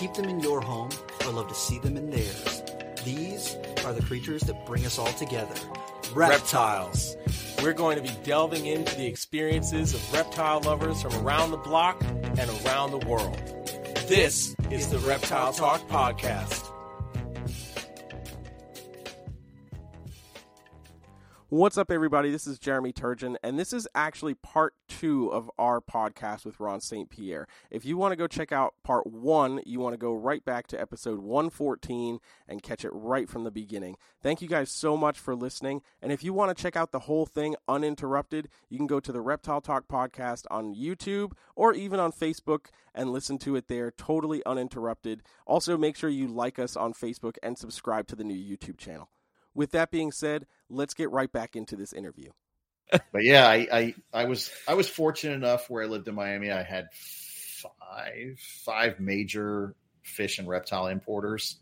Keep them in your home or love to see them in theirs, these are the creatures that bring us all together. Reptiles. We're going to be delving into the experiences of reptile lovers from around the block and around the world. This is the Reptile Talk Podcast. What's up, everybody? This is Jeremy Turgeon, and this is actually part two of our podcast with Ron St. Pierre. If you want to go check out part one, you want to go right back to episode 114 and catch it right from the beginning. Thank you guys so much for listening. And if you want to check out the whole thing uninterrupted, you can go to the Reptile Talk podcast on YouTube or even on Facebook and listen to it there totally uninterrupted. Also, make sure you like us on Facebook and subscribe to the new YouTube channel. With that being said, let's get right back into this interview. but yeah, I, I, I was I was fortunate enough where I lived in Miami. I had five five major fish and reptile importers.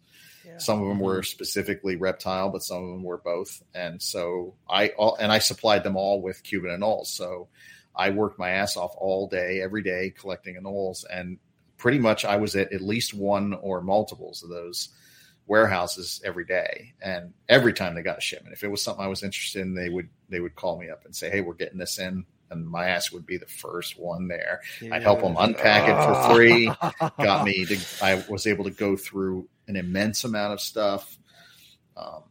Yeah. Some of them were mm-hmm. specifically reptile, but some of them were both. And so I all and I supplied them all with Cuban anoles. So I worked my ass off all day, every day, collecting anoles, and pretty much I was at at least one or multiples of those warehouses every day and every time they got a shipment if it was something i was interested in they would they would call me up and say hey we're getting this in and my ass would be the first one there. Yeah. i'd help them unpack it for free. Got me to i was able to go through an immense amount of stuff. Um,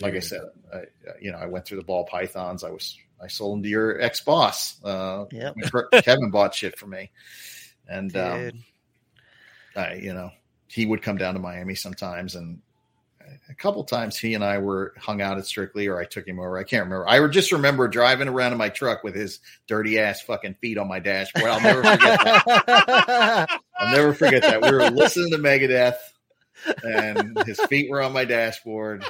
like i said I, you know i went through the ball pythons. I was i sold them to your ex-boss uh yep. kevin bought shit for me. And um, I, you know he would come down to Miami sometimes, and a couple times he and I were hung out at Strictly, or I took him over. I can't remember. I just remember driving around in my truck with his dirty ass fucking feet on my dashboard. I'll never forget that. I'll never forget that. We were listening to Megadeth, and his feet were on my dashboard.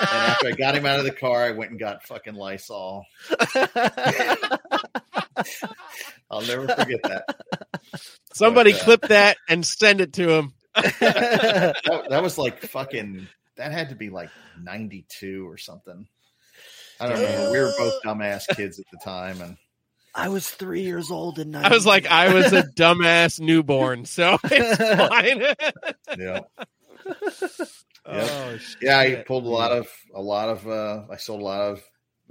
And after I got him out of the car, I went and got fucking Lysol. I'll never forget that. Somebody but, uh, clip that and send it to him that, that, was like fucking. That had to be like ninety two or something. I don't know. We were both dumbass kids at the time, and I was three years old and I was like, I was a dumbass newborn, so it's fine. yeah. Oh, yeah, I pulled a lot of a lot of uh I sold a lot of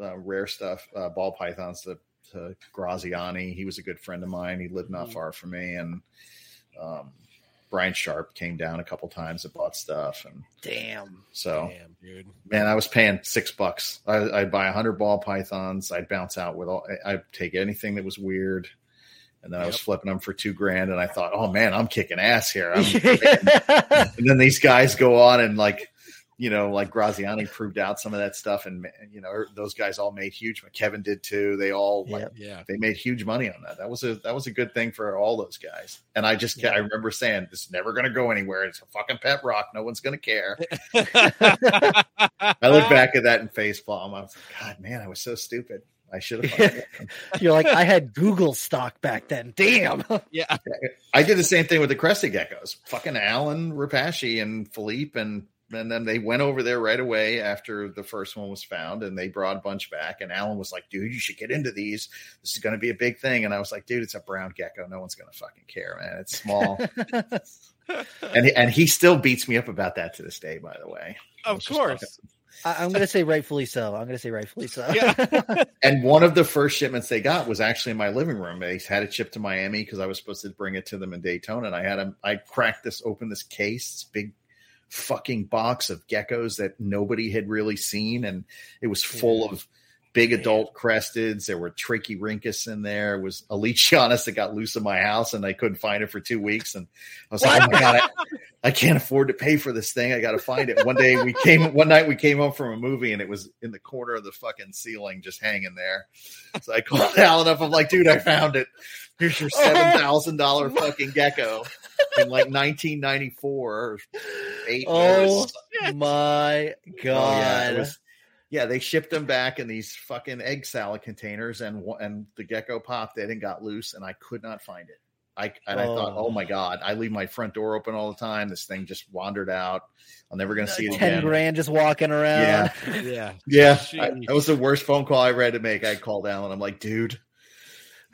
uh, rare stuff, uh, ball pythons to, to Graziani. He was a good friend of mine. He lived not mm. far from me, and um, Brian Sharp came down a couple times and bought stuff. And damn, so damn, dude, man, I was paying six bucks. I, would buy a hundred ball pythons. I'd bounce out with all. I'd take anything that was weird, and then yep. I was flipping them for two grand. And I thought, oh man, I'm kicking ass here. and then these guys go on and like you know, like Graziani proved out some of that stuff, and you know, er, those guys all made huge. Kevin did too. They all, like, yeah, they made huge money on that. That was a that was a good thing for all those guys. And I just, yeah. I remember saying, "This is never going to go anywhere. It's a fucking pet rock. No one's going to care." I look back at that in face palm. I was like, God, man, I was so stupid. I should have. You're like, I had Google stock back then. Damn. Yeah. I did the same thing with the crested geckos. Fucking Alan Repashy and Philippe and and then they went over there right away after the first one was found and they brought a bunch back and alan was like dude you should get into these this is going to be a big thing and i was like dude it's a brown gecko no one's going to fucking care man it's small and, and he still beats me up about that to this day by the way of course I, am going to say rightfully so. I'm going to say rightfully so. Yeah. and one of the first shipments they got was actually in my living room. They had it shipped to Miami because I was supposed to bring it to them in Daytona. And I had them, I cracked this open, this case, this big fucking box of geckos that nobody had really seen, and it was full yeah. of big adult cresteds. There were trachyrhynchus in there. It was a leachianus that got loose in my house, and I couldn't find it for two weeks. And I was like, "Oh my god, I, I can't afford to pay for this thing. I got to find it." One day we came, one night we came home from a movie, and it was in the corner of the fucking ceiling, just hanging there. So I called Alan up. I'm like, "Dude, I found it." here's your seven thousand dollar fucking gecko in like 1994 or eight. Oh my god! Oh, yeah, was, yeah, they shipped them back in these fucking egg salad containers, and and the gecko popped it and got loose, and I could not find it. I and oh. I thought, oh my god, I leave my front door open all the time. This thing just wandered out. I'm never gonna see it Ten again. grand just walking around. Yeah, yeah, yeah. I, that was the worst phone call I ever had to make. I called Alan. I'm like, dude,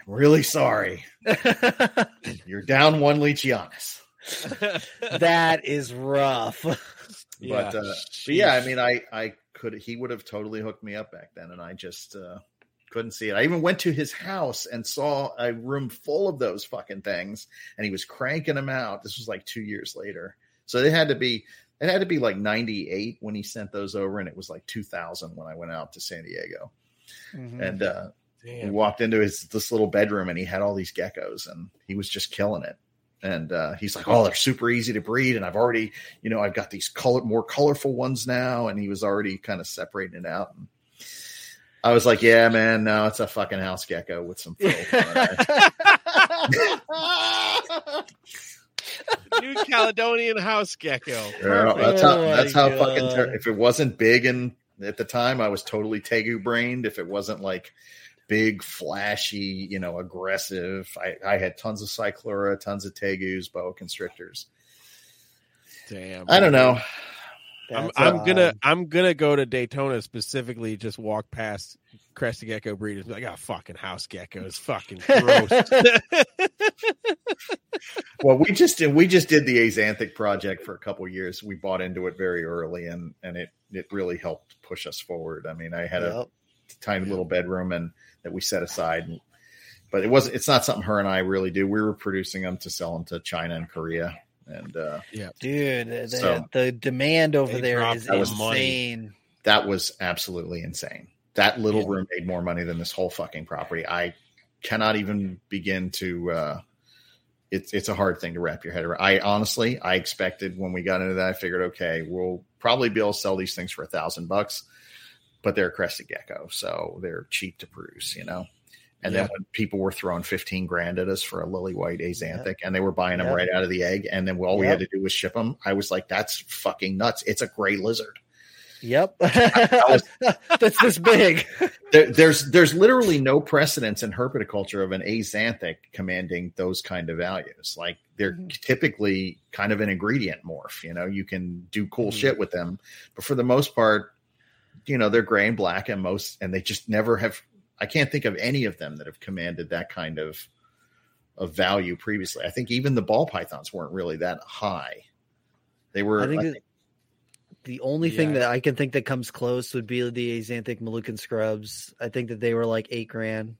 I'm really sorry. You're down one Leachianus. that is rough. Yeah. But, uh, but yeah, I mean, I I could he would have totally hooked me up back then, and I just uh, couldn't see it. I even went to his house and saw a room full of those fucking things, and he was cranking them out. This was like two years later, so they had to be it had to be like 98 when he sent those over and it was like 2000 when i went out to san diego mm-hmm. and uh we walked into his this little bedroom and he had all these geckos and he was just killing it and uh, he's like oh they're super easy to breed and i've already you know i've got these color more colorful ones now and he was already kind of separating it out and I was like, yeah, man, no, it's a fucking house gecko with some. New Caledonian house gecko. Yeah, that's how. Oh that's how fucking. Ter- if it wasn't big and at the time, I was totally tegu brained. If it wasn't like big, flashy, you know, aggressive, I, I had tons of cyclura, tons of tegus, boa constrictors. Damn. I don't know. I'm, I'm gonna um, I'm gonna go to Daytona specifically. Just walk past crested gecko breeders. Be like, oh, fucking house geckos, fucking gross. well, we just did we just did the Axanthic project for a couple years. We bought into it very early, and and it it really helped push us forward. I mean, I had yep. a tiny little bedroom and that we set aside. But it wasn't. It's not something her and I really do. We were producing them to sell them to China and Korea, and uh, yeah, dude, the, so the demand over there is insane. Money. That was absolutely insane. That little yeah. room made more money than this whole fucking property. I cannot even begin to. uh It's it's a hard thing to wrap your head around. I honestly, I expected when we got into that, I figured, okay, we'll probably be able to sell these things for a thousand bucks, but they're a crested gecko, so they're cheap to produce, you know. And then when people were throwing 15 grand at us for a lily white axanthic and they were buying them right out of the egg. And then all we had to do was ship them. I was like, that's fucking nuts. It's a gray lizard. Yep. was, that's this big. there, there's, there's literally no precedence in herpetoculture of an axanthic commanding those kind of values. Like they're mm-hmm. typically kind of an ingredient morph, you know, you can do cool mm-hmm. shit with them, but for the most part, you know, they're gray and black and most, and they just never have I can't think of any of them that have commanded that kind of of value previously. I think even the ball pythons weren't really that high. They were. I think, I think the only yeah. thing that I can think that comes close would be the Axanthic Moluccan scrubs. I think that they were like eight grand.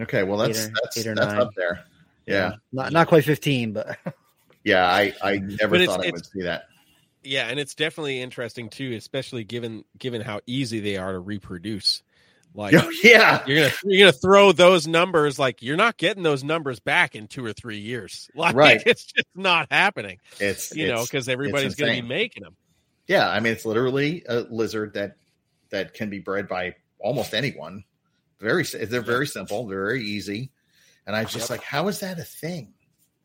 Okay, well that's eight or, that's, eight or that's nine. up there. Yeah. yeah. not not quite fifteen, but yeah, I I never thought I would see that. Yeah, and it's definitely interesting too, especially given given how easy they are to reproduce. Like, oh, yeah, you're gonna you're gonna throw those numbers. Like, you're not getting those numbers back in two or three years. Like, right? It's just not happening. It's you it's, know because everybody's gonna be making them. Yeah, I mean, it's literally a lizard that that can be bred by almost anyone. Very, they're very simple. They're very easy, and I was just like, how is that a thing?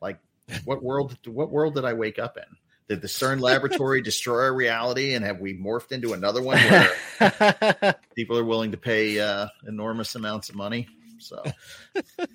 Like, what world? What world did I wake up in? Did the CERN laboratory destroy our reality and have we morphed into another one where people are willing to pay uh, enormous amounts of money? So,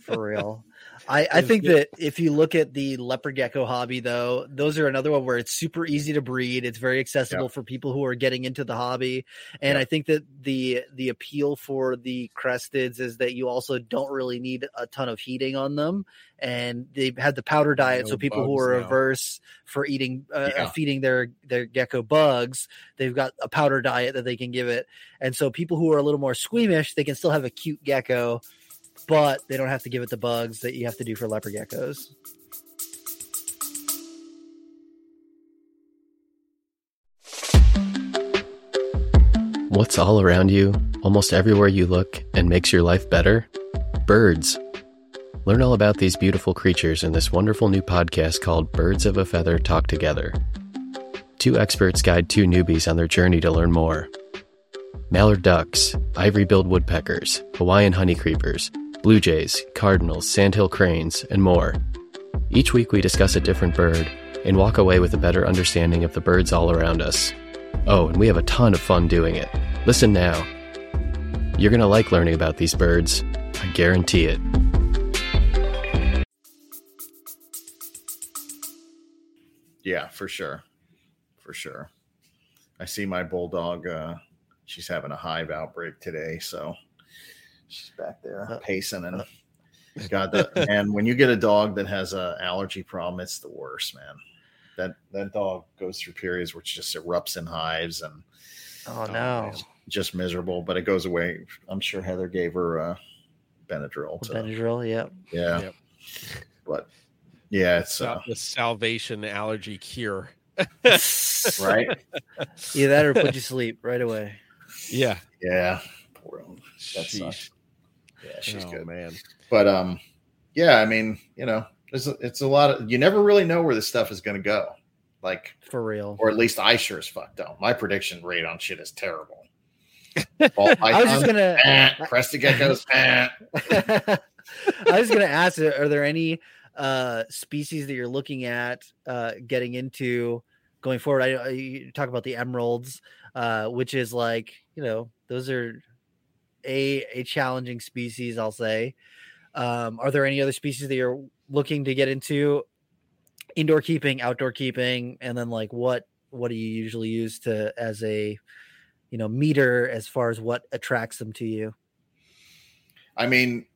for real. I, I think that if you look at the leopard gecko hobby, though, those are another one where it's super easy to breed. It's very accessible yep. for people who are getting into the hobby, and yep. I think that the the appeal for the cresteds is that you also don't really need a ton of heating on them, and they have the powder diet. No so people who are now. averse for eating uh, yeah. feeding their their gecko bugs, they've got a powder diet that they can give it, and so people who are a little more squeamish, they can still have a cute gecko but they don't have to give it the bugs that you have to do for leopard geckos. What's all around you, almost everywhere you look, and makes your life better? Birds. Learn all about these beautiful creatures in this wonderful new podcast called Birds of a Feather Talk Together. Two experts guide two newbies on their journey to learn more. Mallard ducks, ivory billed woodpeckers, Hawaiian honeycreepers, blue jays, cardinals, sandhill cranes, and more. Each week we discuss a different bird and walk away with a better understanding of the birds all around us. Oh, and we have a ton of fun doing it. Listen now. You're going to like learning about these birds. I guarantee it. Yeah, for sure. For sure. I see my bulldog. Uh, she's having a hive outbreak today. So She's back there uh, pacing and uh, God, the, and when you get a dog that has a allergy problem, it's the worst, man. That that dog goes through periods where it just erupts in hives and oh no, just miserable. But it goes away. I'm sure Heather gave her uh, Benadryl. To, Benadryl, yep. Yeah, yep. but yeah, it's uh, the salvation allergy cure. right? Yeah, that or put you to sleep right away. Yeah, yeah. Poor That sucks. Yeah, she's oh, good, man. But um, yeah, I mean, you know, it's a, it's a lot of you never really know where this stuff is going to go. Like for real, or at least I sure as fuck don't. My prediction rate on shit is terrible. Ball I was just gonna eh, crested geckos. Eh. I was gonna ask: Are there any uh, species that you're looking at uh, getting into going forward? I, I you talk about the emeralds, uh, which is like you know those are a a challenging species. I'll say. Um, are there any other species that you're looking to get into? Indoor keeping, outdoor keeping, and then like what what do you usually use to as a you know meter as far as what attracts them to you? I mean,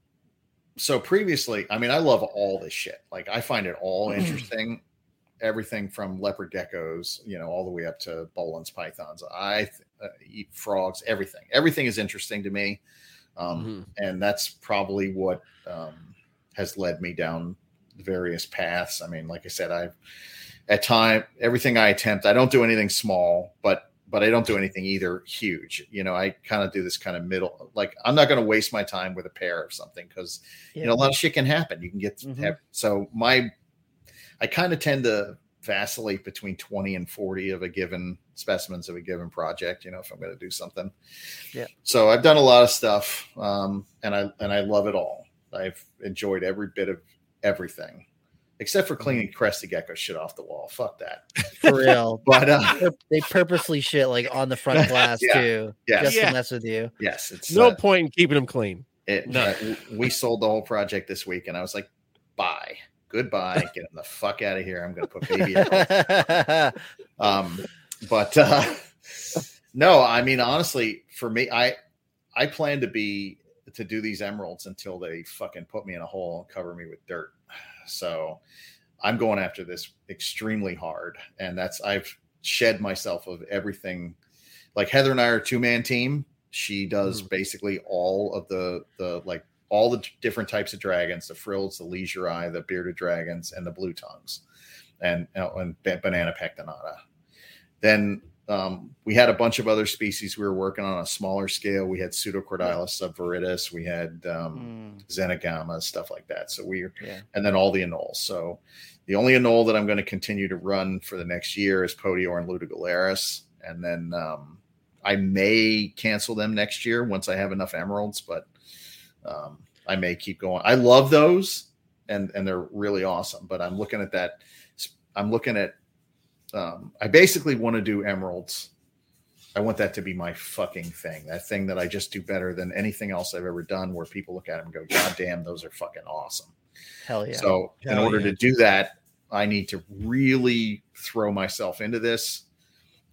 so previously, I mean, I love all this shit. Like I find it all interesting. Everything from leopard geckos, you know, all the way up to Boelen's pythons. I uh, eat frogs. Everything, everything is interesting to me, um, mm-hmm. and that's probably what um, has led me down various paths. I mean, like I said, I've at time everything I attempt, I don't do anything small, but but I don't do anything either huge. You know, I kind of do this kind of middle. Like I'm not going to waste my time with a pair of something because yeah. you know a lot of shit can happen. You can get mm-hmm. so my I kind of tend to vacillate between 20 and 40 of a given specimens of a given project you know if i'm going to do something yeah so i've done a lot of stuff um, and i and i love it all i've enjoyed every bit of everything except for mm-hmm. cleaning crested gecko shit off the wall. Fuck that. For real. but uh, they purposely shit like on the front glass yeah, too, yes. just yeah. to mess with you. Yes, it's no uh, point in keeping them clean. It, no. Uh, we sold the whole project this week, and I was like, "Bye, goodbye, get the fuck out of here." I'm going to put baby. um, but uh, no, I mean honestly, for me, I I plan to be to do these emeralds until they fucking put me in a hole and cover me with dirt. So I'm going after this extremely hard. And that's, I've shed myself of everything. Like Heather and I are two man team. She does mm. basically all of the, the like all the different types of dragons, the frills, the leisure eye, the bearded dragons, and the blue tongues, and, and banana pectinata. Then um, we had a bunch of other species we were working on a smaller scale. We had Pseudocordylus subviridis, we had um, mm. Xenagama, stuff like that. So we, yeah. and then all the anoles. So the only anole that I'm going to continue to run for the next year is Podiorn luteogularis, and then um, I may cancel them next year once I have enough emeralds, but um, I may keep going. I love those, and and they're really awesome. But I'm looking at that. I'm looking at um, I basically want to do emeralds. I want that to be my fucking thing. That thing that I just do better than anything else I've ever done. Where people look at them and go, "God damn, those are fucking awesome." Hell yeah! So Hell in order yeah. to do that, I need to really throw myself into this,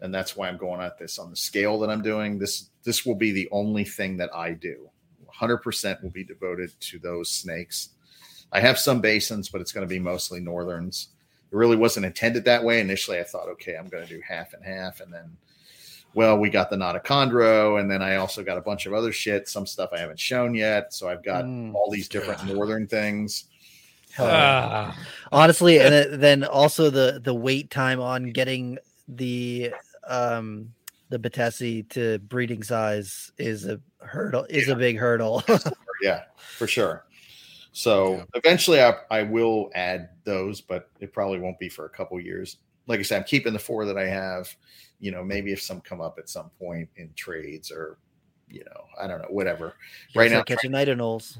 and that's why I'm going at this on the scale that I'm doing. This this will be the only thing that I do. 100% will be devoted to those snakes. I have some basins, but it's going to be mostly northerns it really wasn't intended that way. Initially, I thought, okay, I'm going to do half and half. And then, well, we got the Notochondro. And then I also got a bunch of other shit, some stuff I haven't shown yet. So I've got mm, all these different God. northern things. Uh, Honestly, and then also the the wait time on getting the um the Batesi to breeding size is a hurdle is yeah. a big hurdle. yeah, for sure. So yeah. eventually I, I will add those, but it probably won't be for a couple years. Like I said, I'm keeping the four that I have. You know, maybe if some come up at some point in trades or, you know, I don't know, whatever. You right now, catching knight anoles.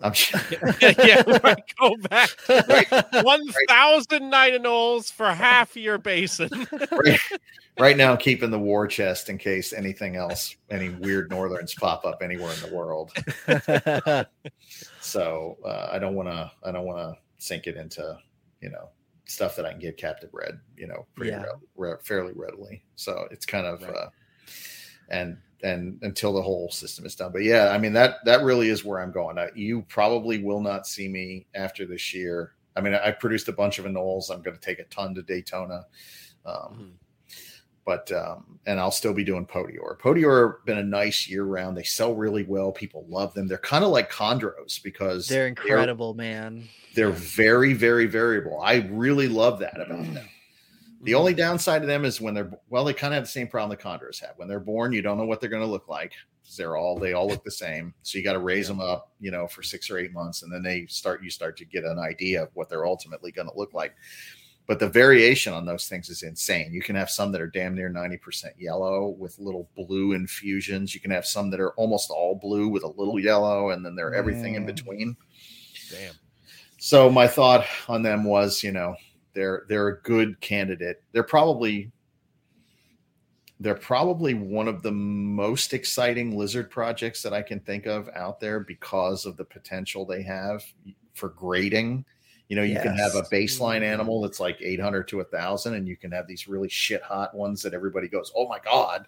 I'm sure. yeah, right, go back. Right, One thousand Nightingales for half your basin. right, right now, I'm keeping the war chest in case anything else, any weird northerns pop up anywhere in the world. so uh, I don't want to. I don't want to sink it into you know stuff that I can get captive bred. You know, pretty yeah. re- re- fairly readily. So it's kind of. Right. Uh, and and until the whole system is done. But yeah, I mean that that really is where I'm going. I, you probably will not see me after this year. I mean, I produced a bunch of anoles. I'm going to take a ton to Daytona. Um, mm-hmm. But um, and I'll still be doing Podior. Podior have been a nice year round. They sell really well. People love them. They're kind of like chondros because they're incredible, they're, man. They're very, very variable. I really love that about them. The only mm-hmm. downside to them is when they're well, they kind of have the same problem the chondros have. When they're born, you don't know what they're going to look like. They're all they all look the same. So you got to raise them up, you know, for six or eight months, and then they start. You start to get an idea of what they're ultimately going to look like. But the variation on those things is insane. You can have some that are damn near ninety percent yellow with little blue infusions. You can have some that are almost all blue with a little yellow, and then they're everything in mm. between. Damn. So my thought on them was, you know, they're they're a good candidate. They're probably they're probably one of the most exciting lizard projects that I can think of out there because of the potential they have for grading. You know, you yes. can have a baseline mm-hmm. animal that's like 800 to a thousand, and you can have these really shit hot ones that everybody goes, Oh my God,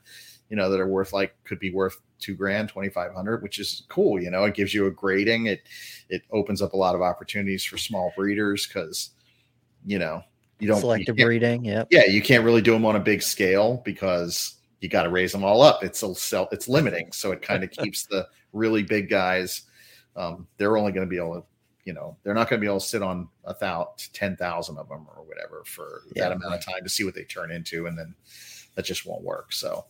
you know, that are worth like, could be worth two grand, 2,500, which is cool. You know, it gives you a grading. It, it opens up a lot of opportunities for small breeders because you know, you don't selective you breeding. Yeah. Yeah. You can't really do them on a big scale because you got to raise them all up. It's a self, it's limiting. So it kind of keeps the really big guys. Um, they're only going to be able to, you know, they're not going to be able to sit on a thousand, 10,000 of them or whatever for yeah, that amount of time to see what they turn into. And then that just won't work. So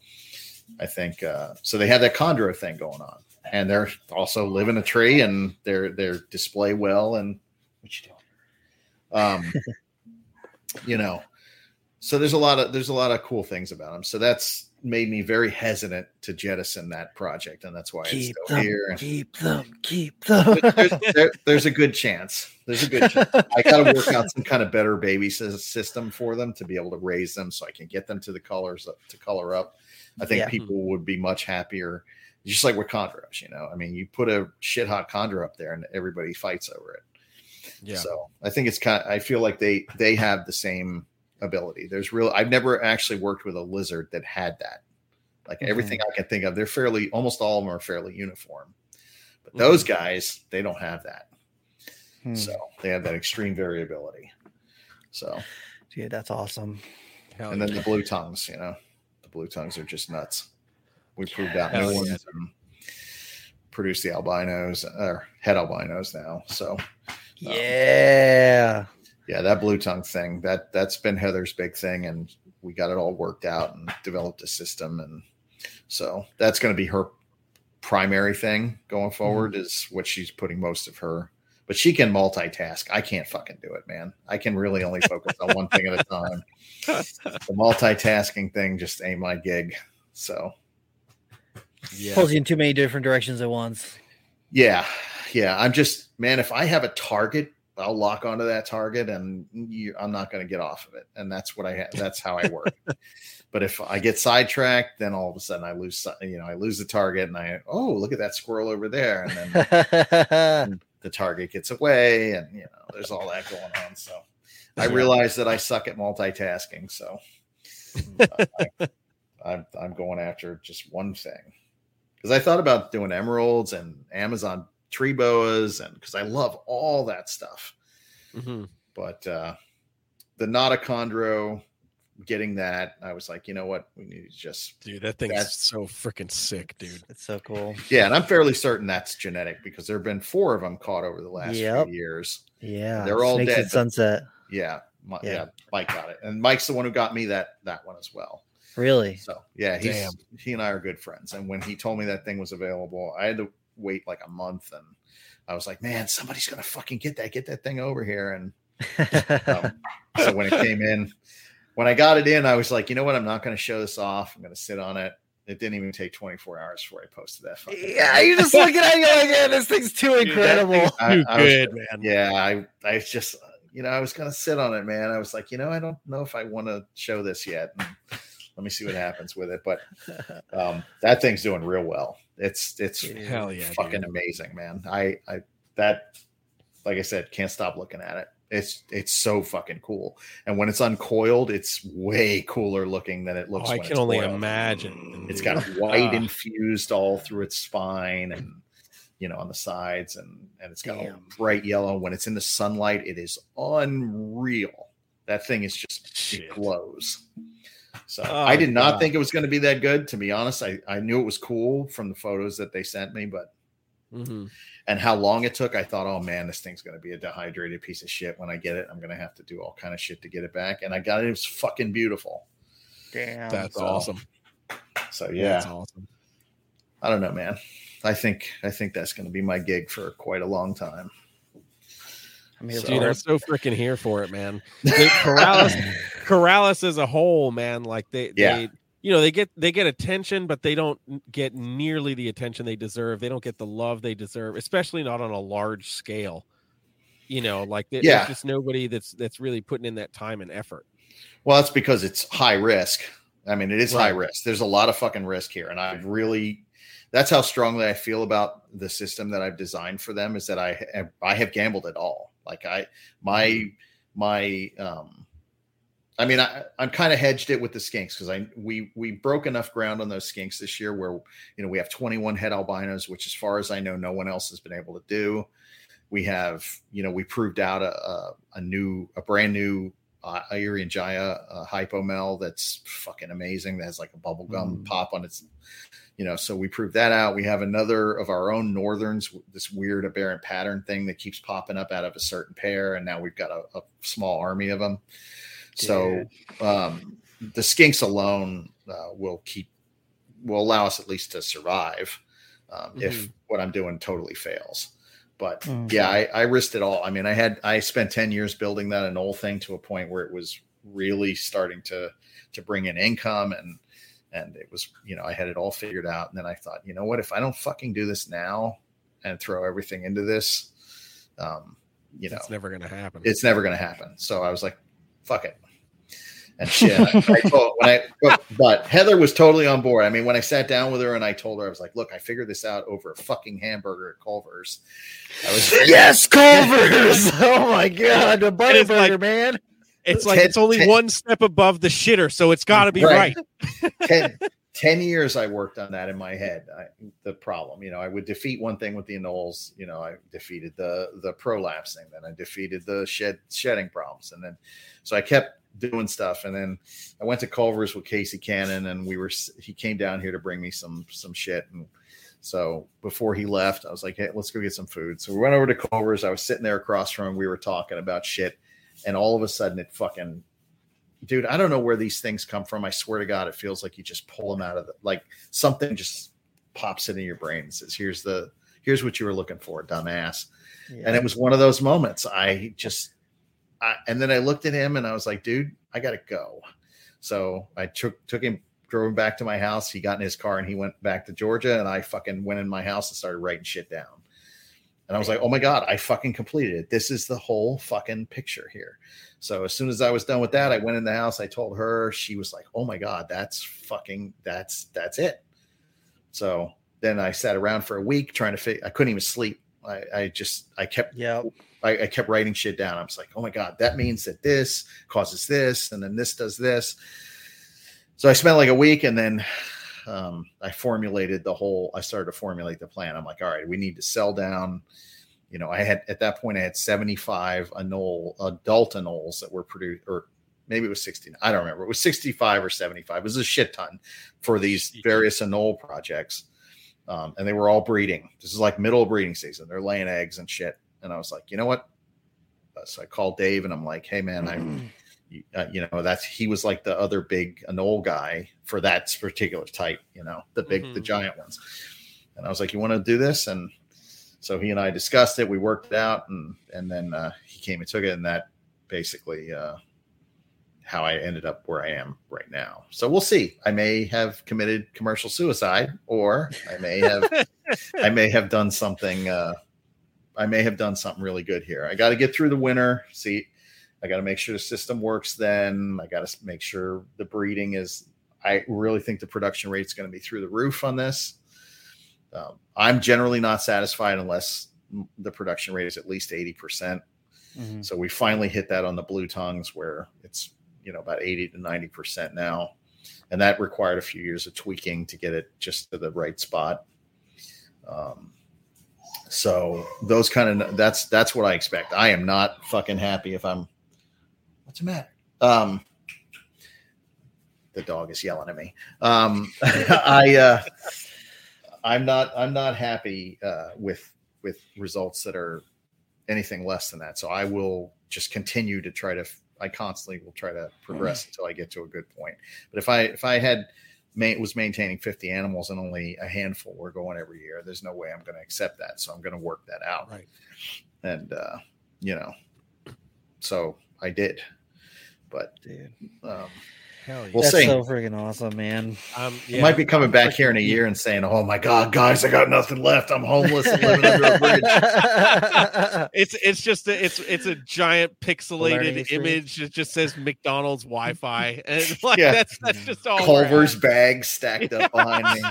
I think, uh, so they have that chondro thing going on and they're also live in a tree and they're, they're display well. And what you doing? Um, you know, so there's a lot of there's a lot of cool things about them. So that's made me very hesitant to jettison that project, and that's why keep it's still them, here. Keep them, keep them. there's, there, there's, a good chance. There's a good chance. I got to work out some kind of better baby system for them to be able to raise them, so I can get them to the colors to color up. I think yeah. people would be much happier. Just like with chondros, you know. I mean, you put a shit hot chondro up there, and everybody fights over it. Yeah. So I think it's kind. Of, I feel like they they have the same ability. There's real. I've never actually worked with a lizard that had that. Like mm-hmm. everything I can think of, they're fairly almost all of them are fairly uniform. But those mm-hmm. guys, they don't have that. Hmm. So they have that extreme variability. So, dude, that's awesome. Hell and then the blue tongues, you know, the blue tongues are just nuts. We proved out new ones and produce the albinos or head albinos now. So um, yeah. yeah, that blue tongue thing that that's been Heather's big thing, and we got it all worked out and developed a system, and so that's going to be her primary thing going forward mm-hmm. is what she's putting most of her. But she can multitask. I can't fucking do it, man. I can really only focus on one thing at a time. The multitasking thing just ain't my gig. So, yeah. pulls you in too many different directions at once. Yeah, yeah. I'm just man. If I have a target, I'll lock onto that target, and you, I'm not going to get off of it. And that's what I have. That's how I work. but if I get sidetracked, then all of a sudden I lose. You know, I lose the target, and I oh look at that squirrel over there, and then the target gets away, and you know there's all that going on. So I realize that I suck at multitasking. So I, I'm, I'm going after just one thing because I thought about doing emeralds and Amazon tree boas and because I love all that stuff. Mm-hmm. But uh, the Notochondro, getting that, I was like, you know what, we need to just dude. That thing's that's, so freaking sick, dude. It's so cool. Yeah, and I'm fairly certain that's genetic because there have been four of them caught over the last yep. few years. Yeah, they're all Snakes dead. Sunset. Yeah, my, yeah, yeah, Mike got it, and Mike's the one who got me that that one as well. Really? So yeah, he's Damn. he and I are good friends. And when he told me that thing was available, I had to wait like a month, and I was like, man, somebody's gonna fucking get that, get that thing over here. And um, so when it came in, when I got it in, I was like, you know what? I'm not gonna show this off. I'm gonna sit on it. It didn't even take 24 hours before I posted that. Yeah, you're just looking at it like, yeah, this thing's too incredible. Dude, thing, I, I good, was, man. Yeah, I, I just, you know, I was gonna sit on it, man. I was like, you know, I don't know if I want to show this yet. And, let me see what happens with it. But um, that thing's doing real well. It's it's Hell yeah, fucking dude. amazing, man. I I that like I said, can't stop looking at it. It's it's so fucking cool. And when it's uncoiled, it's way cooler looking than it looks. Oh, I can only coiled. imagine. It's got white infused all through its spine and you know on the sides and and it's got a bright yellow. When it's in the sunlight, it is unreal. That thing is just Shit. it glows. So oh, I did not God. think it was going to be that good. To be honest, I, I knew it was cool from the photos that they sent me, but mm-hmm. and how long it took, I thought, oh man, this thing's going to be a dehydrated piece of shit. When I get it, I'm going to have to do all kind of shit to get it back. And I got it. It was fucking beautiful. Damn, that's so, awesome. So yeah, that's awesome. I don't know, man. I think I think that's going to be my gig for quite a long time. I mean, so, dude, I'm so freaking here for it, man. Corallus, Corallus as a whole, man, like they, yeah. they, you know, they get they get attention, but they don't get nearly the attention they deserve. They don't get the love they deserve, especially not on a large scale. You know, like yeah. there's just nobody that's that's really putting in that time and effort. Well, that's because it's high risk. I mean, it is right. high risk. There's a lot of fucking risk here, and I've really that's how strongly I feel about the system that I've designed for them is that I have, I have gambled it all. Like I my mm-hmm. my um I mean I I'm kind of hedged it with the skinks because I we we broke enough ground on those skinks this year where you know we have 21 head albinos, which as far as I know, no one else has been able to do. We have, you know, we proved out a, a, a new, a brand new uh, Irian uh, hypomel that's fucking amazing. That has like a bubblegum mm. pop on its you know, so we proved that out. We have another of our own northerns, this weird aberrant pattern thing that keeps popping up out of a certain pair, and now we've got a, a small army of them. So um, the skinks alone uh, will keep will allow us at least to survive um, mm-hmm. if what I'm doing totally fails. But mm-hmm. yeah, I, I risked it all. I mean, I had I spent ten years building that anole thing to a point where it was really starting to to bring in income and and it was you know i had it all figured out. And then i thought you know what? If i don't fucking do this now and throw everything into this um you know it's never gonna happen. it's never gonna happen. So i was like fuck it. And shit I, told, when I, but, but heather was totally on board. I mean when i sat down with her and i told her i was like look i figured this out over a fucking hamburger at culver's. I was yes culver's! Oh my god the butterburger like, man it's like ten, it's only ten, one step above the shitter, so it's got to be right. right. ten, 10 years I worked on that in my head. I, the problem, you know, I would defeat one thing with the anoles. You know, I defeated the the prolapsing, then I defeated the shed shedding problems, and then so I kept doing stuff. And then I went to Culver's with Casey Cannon, and we were he came down here to bring me some some shit. And so before he left, I was like, hey, let's go get some food. So we went over to Culver's. I was sitting there across from him. We were talking about shit and all of a sudden it fucking dude i don't know where these things come from. I swear to god it feels like you just pull them out of the like something just pops into your brain and says here's the here's what you were looking for dumbass. Yeah. and it was one of those moments. I just I, and then i looked at him and i was like dude i gotta go. So i took took him drove him back to my house. He got in his car and he went back to georgia and i fucking went in my house and started writing shit down and I was like, oh my God, I fucking completed it. This is the whole fucking picture here. So as soon as I was done with that, I went in the house. I told her, she was like, oh my God, that's fucking, that's, that's it. So then I sat around for a week trying to figure, I couldn't even sleep. I, I just, I kept, yeah, I, I kept writing shit down. I was like, oh my God, that means that this causes this, and then this does this. So I spent like a week and then um, I formulated the whole. I started to formulate the plan. I'm like, all right, we need to sell down. You know, I had at that point I had 75 anole adult anoles that were produced, or maybe it was 16. I don't remember. It was 65 or 75. It was a shit ton for these various anole projects, um, and they were all breeding. This is like middle breeding season. They're laying eggs and shit. And I was like, you know what? So I called Dave and I'm like, hey man, I uh, you know that's he was like the other big anole guy for that particular type you know the big mm-hmm. the giant ones. And i was like you want to do this? And so he and i discussed it we worked it out and and then uh, he came and took it and that basically uh, how i ended up where i am right now. So we'll see. I may have committed commercial suicide or i may have i may have done something uh, i may have done something really good here. I got to get through the winter see I got to make sure the system works. Then I got to make sure the breeding is. I really think the production rate is going to be through the roof on this. Um, I'm generally not satisfied unless the production rate is at least 80%. Mm-hmm. So we finally hit that on the blue tongues where it's you know about 80 to 90 percent now, and that required a few years of tweaking to get it just to the right spot. Um, so those kind of that's that's what I expect. I am not fucking happy if I'm. What's the matter? Um, the dog is yelling at me. Um, I uh, I'm not I'm not happy uh, with with results that are anything less than that. So I will just continue to try to. I constantly will try to progress until I get to a good point. But if I if I had was maintaining 50 animals and only a handful were going every year, there's no way I'm going to accept that. So I'm going to work that out. Right. And uh, you know, so I did. But Dude. um, Hell yeah. We'll That's see. so freaking awesome, man. Um, I yeah, might be coming back here in a year and saying, "Oh my God, guys, I got nothing left. I'm homeless and living under a bridge." It's it's just a, it's it's a giant pixelated image that just says McDonald's Wi-Fi, and like Yeah. that's that's just all. Culver's at. bags stacked up behind me.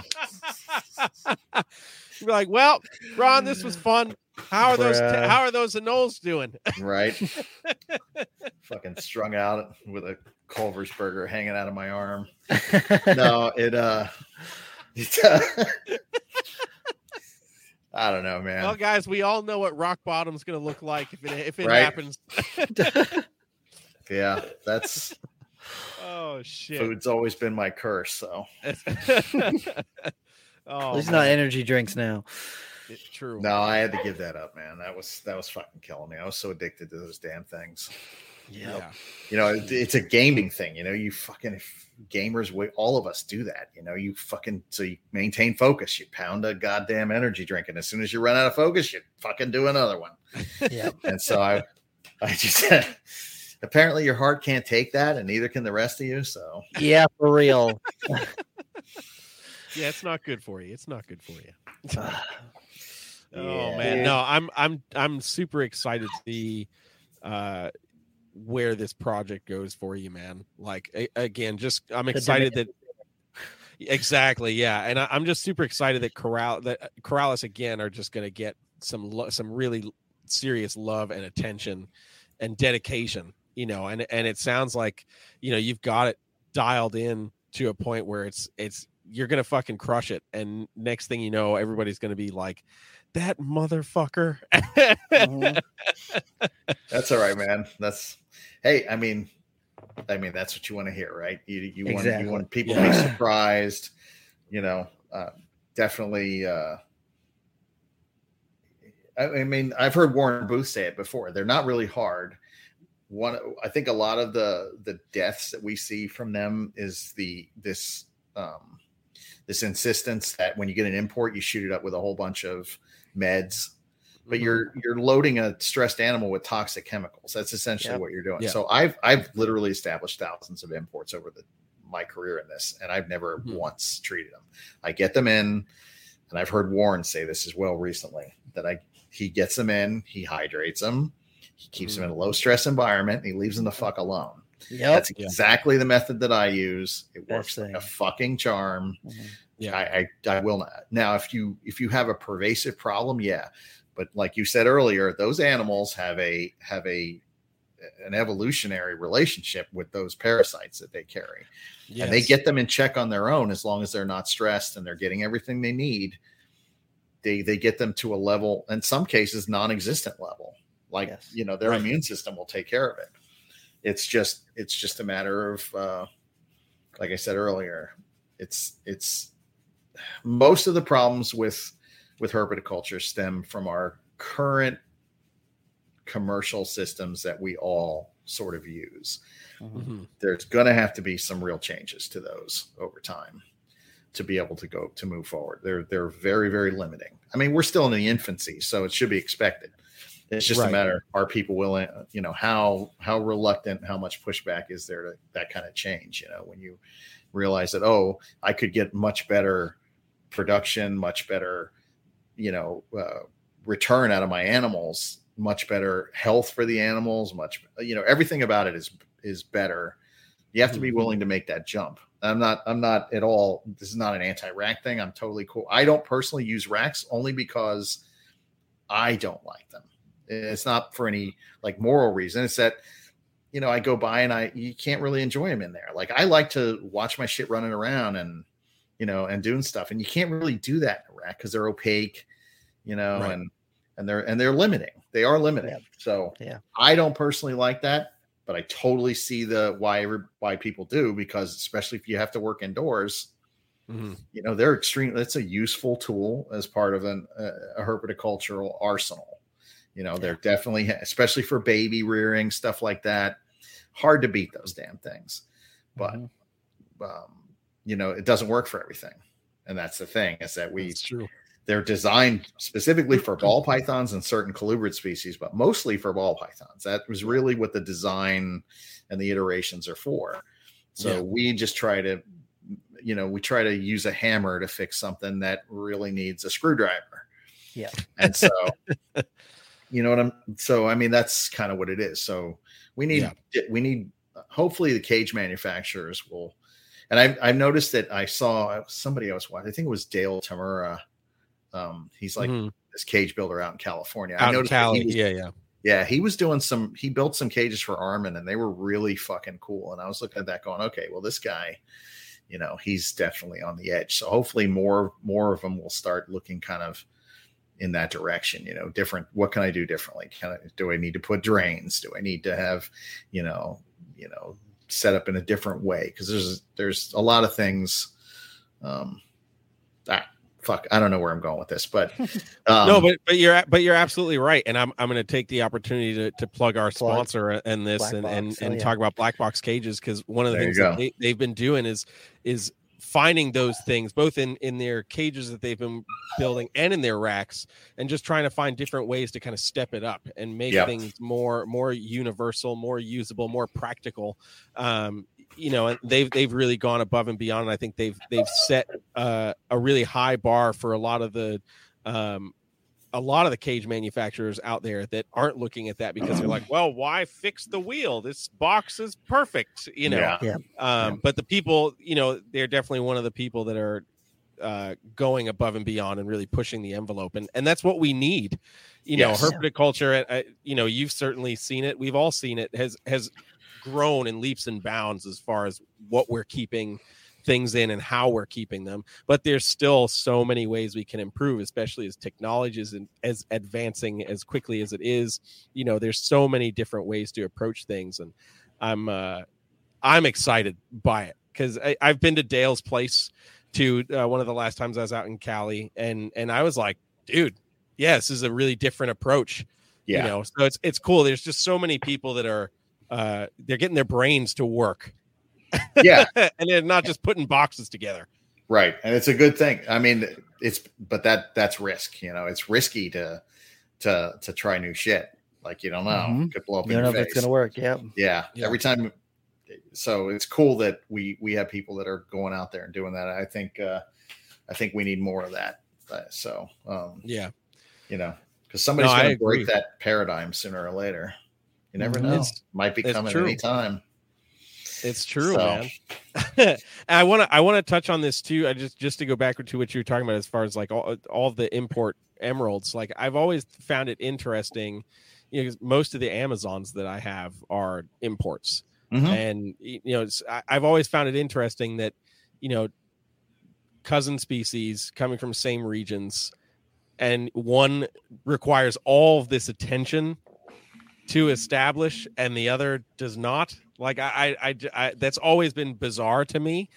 You'd be like, well, Ron, this was fun. How are those? Bruh. how are those anoles doing? Right? Fucking strung out with a Culver's burger hanging out of my arm. No, it uh, it, uh I don't know, man. Well, guys, we all know what rock bottom's going to look like if it if it Right. happens. Yeah, that's Oh shit! food's always been my curse. So oh, At least not energy drinks now. It's true. no, I had to give that up, man. That was that was fucking killing me. I was so addicted to those damn things. Yeah. you know it, it's a gaming thing you know you fucking if gamers we all of us do that you know you fucking so you maintain focus you pound a goddamn energy drink and as soon as you run out of focus you fucking do another one Yeah. and so i i just apparently your heart can't take that and neither can the rest of you so Yeah, for real. Yeah, it's not good for you. It's not good for you. Oh man, no, I'm I'm I'm super excited to see uh where this project goes for you, man. Like a- again, just I'm excited that exactly, yeah, and I, I'm just super excited that Corral that uh, Corallus again are just going to get some lo- some really serious love and attention and dedication, you know, and and it sounds like you know you've got it dialed in to a point where it's it's you're gonna fucking crush it, and next thing you know, everybody's gonna be like, that motherfucker. Mhm. that's all right man that's hey i mean i mean that's what you want to hear right you, you want Exactly. you want people to be surprised you know uh, definitely uh I, I mean i've heard warren booth say it before they're not really hard one i think a lot of the the deaths that we see from them is the this um this insistence that when you get an import you shoot it up with a whole bunch of meds Mm-hmm. but you're you're loading a stressed animal with toxic chemicals. That's essentially Yep. what you're doing. Yeah. So I've I've literally established thousands of imports over the my career in this, and I've never Mhm. once treated them. I get them in, and I've heard Warren say this as well recently that I he gets them in, he hydrates them, he keeps them in a low stress environment, and he leaves them the fuck alone. Yep. That's Yeah. exactly the method that I use. It Best works like a fucking charm. Mhm. Yeah. I, I I will not. Now, if you if you have a pervasive problem, yeah. But like you said earlier, those animals have a have a an evolutionary relationship with those parasites that they carry. And they get them in check on their own as long as they're not stressed and they're getting everything they need. They they get them to a level, in some cases, non-existent level. Like Yes. you know, their Right. immune system will take care of it. It's just it's just a matter of uh like I said earlier, it's it's most of the problems with with herpetoculture stem from our current commercial systems that we all sort of use Mhm. Mhm. there's going to have to be some real changes to those over time to be able to go to move forward. They're they're very very limiting. I mean, we're still in the infancy, so it should be expected. It's just Right. a matter are people willing, you know, how how reluctant, how much pushback is there to that kind of change, you know, when you realize that oh, I could get much better production, much better, you know, uh, return out of my animals, much better health for the animals, much you know, everything about it is is better. You have to be Mhm. willing to make that jump. I'm not I'm not at all this is not an anti-rack thing. I'm totally cool. I don't personally use racks only because I don't like them. It's not for any like moral reason. It's that you know I go by and I you can't really enjoy them in there. Like I like to watch my shit running around and you know and doing stuff, and you can't really do that in a rack because they're opaque, you know, right. and and they're and they're limiting. They are limiting. Yeah. So yeah, I don't personally like that, but I totally see the why why people do because especially if you have to work indoors Mm-hmm. You know, they're extreme. That's a useful tool as part of an, uh, a herpetocultural arsenal. You know, they're definitely, especially for baby rearing stuff like that. Hard to beat those damn things, but mm-hmm. um, you know, it doesn't work for everything, and that's the thing is that we. They're designed specifically for ball pythons and certain colubrid species, but mostly for ball pythons. That was really what the design and the iterations are for. So yeah. we just try to you know we try to use a hammer to fix something that really needs a screwdriver yeah and so you know what i'm so i mean that's kind of what it is so we need yeah. we need hopefully the cage manufacturers will and I've, I've noticed that i saw somebody else watch i think it was dale tamura um he's like mm-hmm. this cage builder out in california out i noticed Cali. Was, yeah yeah yeah, he was doing some. He built some cages for Armin, and they were really fucking cool. And I was looking at that, going, "Okay, well, this guy, you know he's definitely on the edge. So hopefully more more of them will start looking kind of in that direction. You know, different. What can I do differently? Can I, do I need to put drains? Do I need to have you know you know set up in a different way? Because there's there's a lot of things. Um, that fuck, I don't know where I'm going with this, but um, no, but but you're but you're absolutely right, and I'm I'm going to take the opportunity to, to plug our plug. sponsor in this Black and Box. and, and oh, yeah. talk about Black Box cages because one of the there things that they, they've been doing is is finding those things both in in their cages that they've been building and in their racks and just trying to find different ways to kind of step it up and make things more more universal more usable more practical. Um you know and they've they've really gone above and beyond and i think they've they've set uh, a really high bar for a lot of the um, a lot of the cage manufacturers out there that aren't looking at that because they're like, well, why fix the wheel? This box is perfect, you know. Yeah. yeah. Um, yeah. But the people, you know, they're definitely one of the people that are uh, going above and beyond and really pushing the envelope, and and that's what we need. You yes. know, herpetoculture. Uh, you know, you've certainly seen it. We've all seen it. Has has grown in leaps and bounds as far as what we're keeping things in and how we're keeping them but there's still so many ways we can improve especially as technology is as advancing as quickly as it is you know there's so many different ways to approach things and i'm uh i'm excited by it because i've been to dale's place to uh, one of the last times i was out in cali and and i was like dude yeah this is a really different approach yeah. you know so it's it's cool there's just so many people that are uh, they're getting their brains to work. Yeah, and they're not just putting boxes together. Right, and it's a good thing. I mean, it's but that that's risk. You know, it's risky to to to try new shit. Like you don't know, mm-hmm. could blow up. You don't know face. if it's gonna work. Yeah. yeah, yeah. Every time. So it's cool that we we have people that are going out there and doing that. I think uh I think we need more of that. Uh, so um yeah, you know, because somebody's no, going to break that paradigm sooner or later. You never know. It's, Might be coming anytime. It's true, so. man. I want to I want to touch on this too. I just just to go back to what you were talking about as far as like all all the import emeralds. Like I've always found it interesting. You know, most of the Amazons that I have are imports, mm-hmm. and you know, I've always found it interesting that you know, cousin species coming from same regions, and one requires all of this attention to establish and the other does not like I, I, I, I that's always been bizarre to me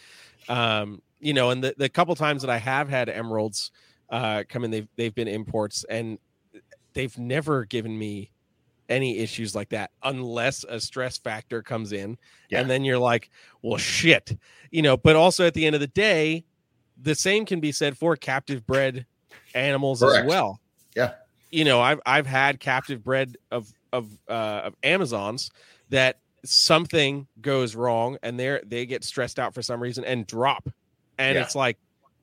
um you know and the, the couple times that i have had emeralds uh come in they've they've been imports and they've never given me any issues like that unless a stress factor comes in yeah. and then you're like well shit you know but also at the end of the day the same can be said for captive bred animals Correct. as well yeah you know i've i've had captive bred of of uh, of Amazons that something goes wrong and they they get stressed out for some reason and drop, and yeah. it's like,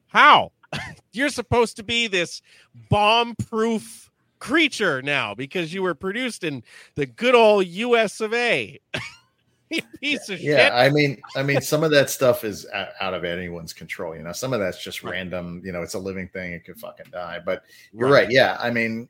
how you're supposed to be this bomb proof creature now because you were produced in the good old U.S. of A. piece of yeah, shit. Yeah, I mean, I mean, some of that stuff is out of anyone's control. You know, some of that's just random. You know, it's a living thing; it could fucking die. But you're right. right. Yeah, I mean,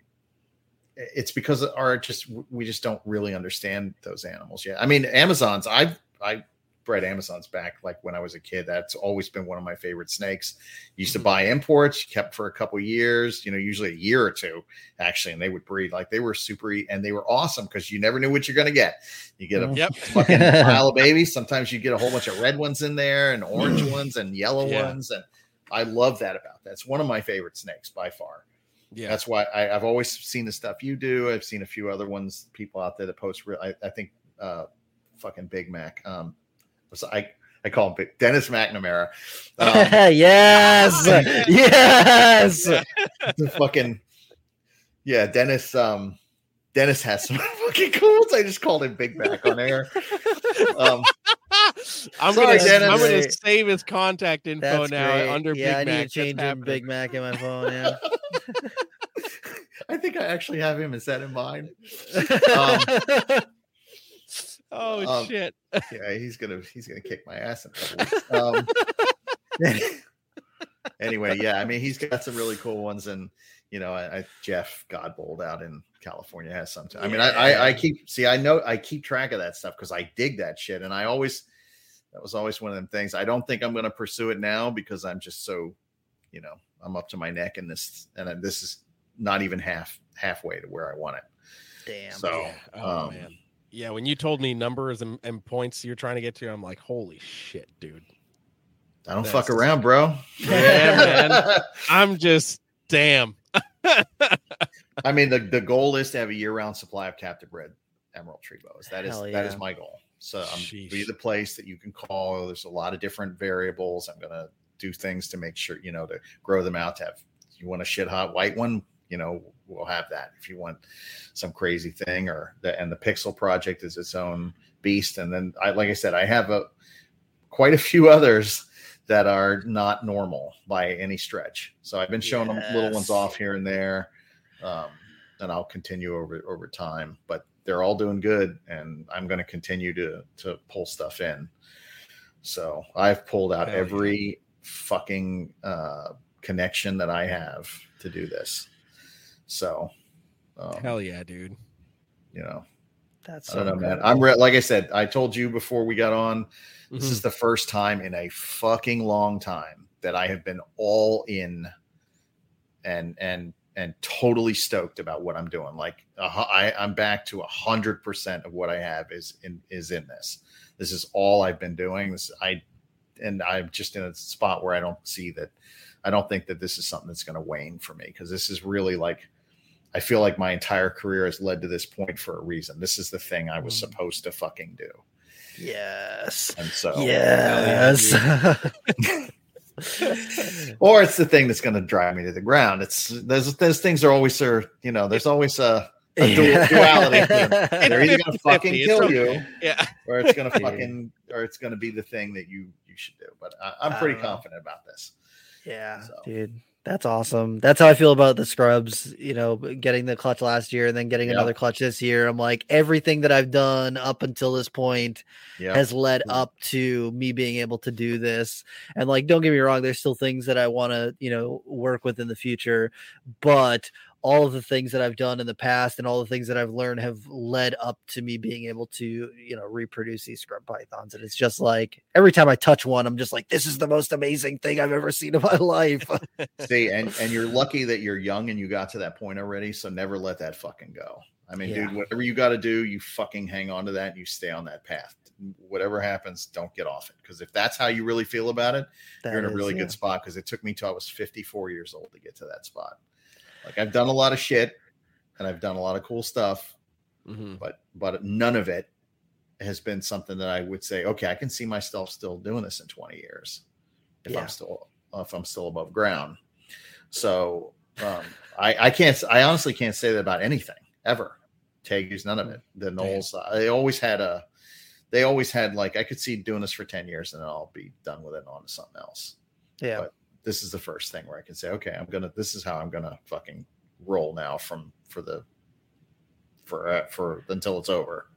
it's because our just we just don't really understand those animals yet. I mean, Amazons. I I bred Amazons back like when I was a kid. That's always been one of my favorite snakes. Used to mm-hmm. buy imports, kept for a couple years. You know, usually a year or two actually, and they would breed like they were super and they were awesome because you never knew what you're going to get. You get a mm-hmm. yep. fucking pile of babies. Sometimes you get a whole bunch of red ones in there and orange ones and yellow yeah. ones and I love that about that. It's one of my favorite snakes by far. Yeah, that's why I, have always seen the stuff you do. I've seen a few other ones, people out there that post. Real, I, I think, uh, fucking Big Mac. Um, so I I call him Big Dennis McNamara. Um, yes, yes. the fucking yeah, Dennis. Um, Dennis has some fucking cool ones. I just called him Big Mac on air. Um, I'm Sorry, gonna Dennis. I'm gonna save his contact info That's now great. under yeah, Big Mac. I need to change him Big Mac in my phone. Yeah. I think I actually have him as that in mind. Um, oh um, shit! Yeah, he's gonna he's gonna kick my ass in a couple weeks. Um, anyway, yeah, I mean he's got some really cool ones, and you know, I, I Jeff Godbold out in California has some. I mean, I, I, I keep see, I know I keep track of that stuff because I dig that shit, and I always that was always one of them things. I don't think I'm going to pursue it now because I'm just so, you know, I'm up to my neck in this, and this is not even half halfway to where I want it. Damn. So, oh um, man, yeah. When you told me numbers and, and, points you're trying to get to, I'm like, holy shit, dude. I don't That's fuck around, bro. Yeah, man. I'm just damn. I mean, the, the goal is to have a year round supply of captive bred emerald tree boas. That is yeah. that is my goal. So I'm be the place that you can call. There's a lot of different variables. I'm gonna do things to make sure you know to grow them out. To have you want a shit hot white one, you know we'll have that. If you want some crazy thing or the and the Pixel project is its own beast. And then I like I said, I have a quite a few others that are not normal by any stretch. So I've been showing yes. them little ones off here and there. Um, and I'll continue over over time. But they're all doing good, and I'm going to continue to to pull stuff in. So I've pulled out Hell every yeah. fucking uh, connection that I have to do this. So, um, hell yeah, dude. You know, that's I don't know, man. I'm re- like I said, I told you before we got on. Mm-hmm. This is the first time in a fucking long time that I have been all in and and and totally stoked about what I'm doing. Like uh, I, I'm back to a hundred percent of what I have is in is in this. This is all I've been doing. This I and I'm just in a spot where I don't see that. I don't think that this is something that's going to wane for me because this is really like I feel like my entire career has led to this point for a reason. This is the thing I was mm. supposed to fucking do. Yes. And so yes. or it's the thing that's going to drive me to the ground. It's those those things are always are you know there's always a, a duality. They're either going to fucking kill you, yeah, or it's going to fucking or it's going to be the thing that you you should do. But I, am pretty uh, confident about this. Yeah, so. dude. That's awesome. That's how I feel about the scrubs, you know, getting the clutch last year and then getting yep. another clutch this year. I'm like, everything that I've done up until this point yep. has led mm-hmm. up to me being able to do this. And like, don't get me wrong, there's still things that I want to, you know, work with in the future, but all of the things that I've done in the past and all the things that I've learned have led up to me being able to, you know, reproduce these scrub pythons. And it's just like every time I touch one, I'm just like, this is the most amazing thing I've ever seen in my life. See, and and you're lucky that you're young and you got to that point already. So never let that fucking go. I mean, yeah. dude, whatever you got to do, you fucking hang on to that and you stay on that path. Whatever happens, don't get off it. Because if that's how you really feel about it, that you're in a really is, good yeah. spot. Because it took me till I was 54 years old to get to that spot. Like I've done a lot of shit and I've done a lot of cool stuff, mm-hmm. but but none of it has been something that I would say, okay, I can see myself still doing this in 20 years if yeah. I'm still if I'm still above ground. So um, I, I can't I honestly can't say that about anything ever. Tegus, none of it. The anoles, they always had a they always had like I could see doing this for 10 years and then I'll be done with it and on to something else. Yeah. But this is the first thing where I can say, okay, I'm gonna. This is how I'm gonna fucking roll now from for the for uh, for until it's over.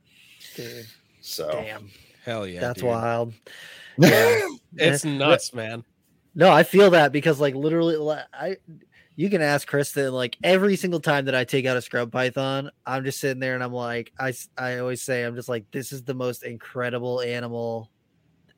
Dude. So damn, hell yeah, that's dude. wild. Yeah, it's nuts, man. No, I feel that because like literally, I you can ask Kristen like every single time that I take out a scrub python, I'm just sitting there and I'm like, I, I always say, I'm just like, this is the most incredible animal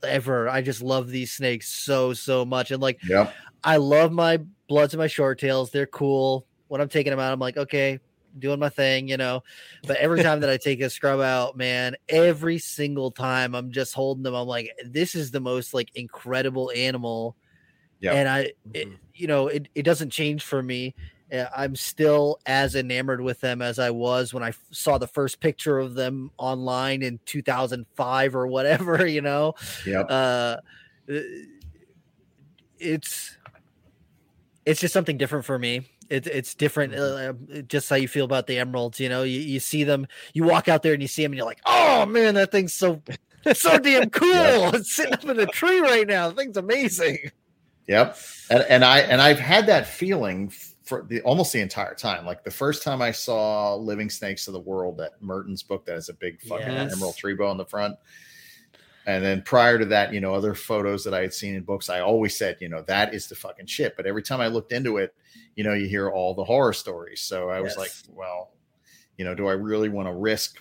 ever. I just love these snakes so, so much. And like, yeah, I love my bloods and my short tails. They're cool. When I'm taking them out, I'm like, okay, doing my thing, you know. But every time that I take a scrub out, man, every single time I'm just holding them, I'm like, this is the most like incredible animal. Yeah. And I, it, mm-hmm. you know, it, it doesn't change for me. Uh, I'm still as enamored with them as I was when I saw the first picture of them online in 2005 or whatever, you know. Yeah. Uh, it's it's just something different for me it's it's different, mm-hmm. uh, just how you feel about the emeralds. You know, you, you see them, you walk out there and you see them, and you're like, oh man, that thing's so so damn cool. Yep. It's sitting up in a tree right now. The thing's amazing. Yep, and, and I and I've had that feeling for the almost the entire time. Like the first time I saw Living Snakes of the World, that Mehrtens' book that has a big fucking yes. emerald tree boa on the front. And then prior to that, you know, other photos that I had seen in books, I always said, you know, that is the fucking shit. But every time I looked into it, you know, you hear all the horror stories. So I was like, well, you know, do I really want to risk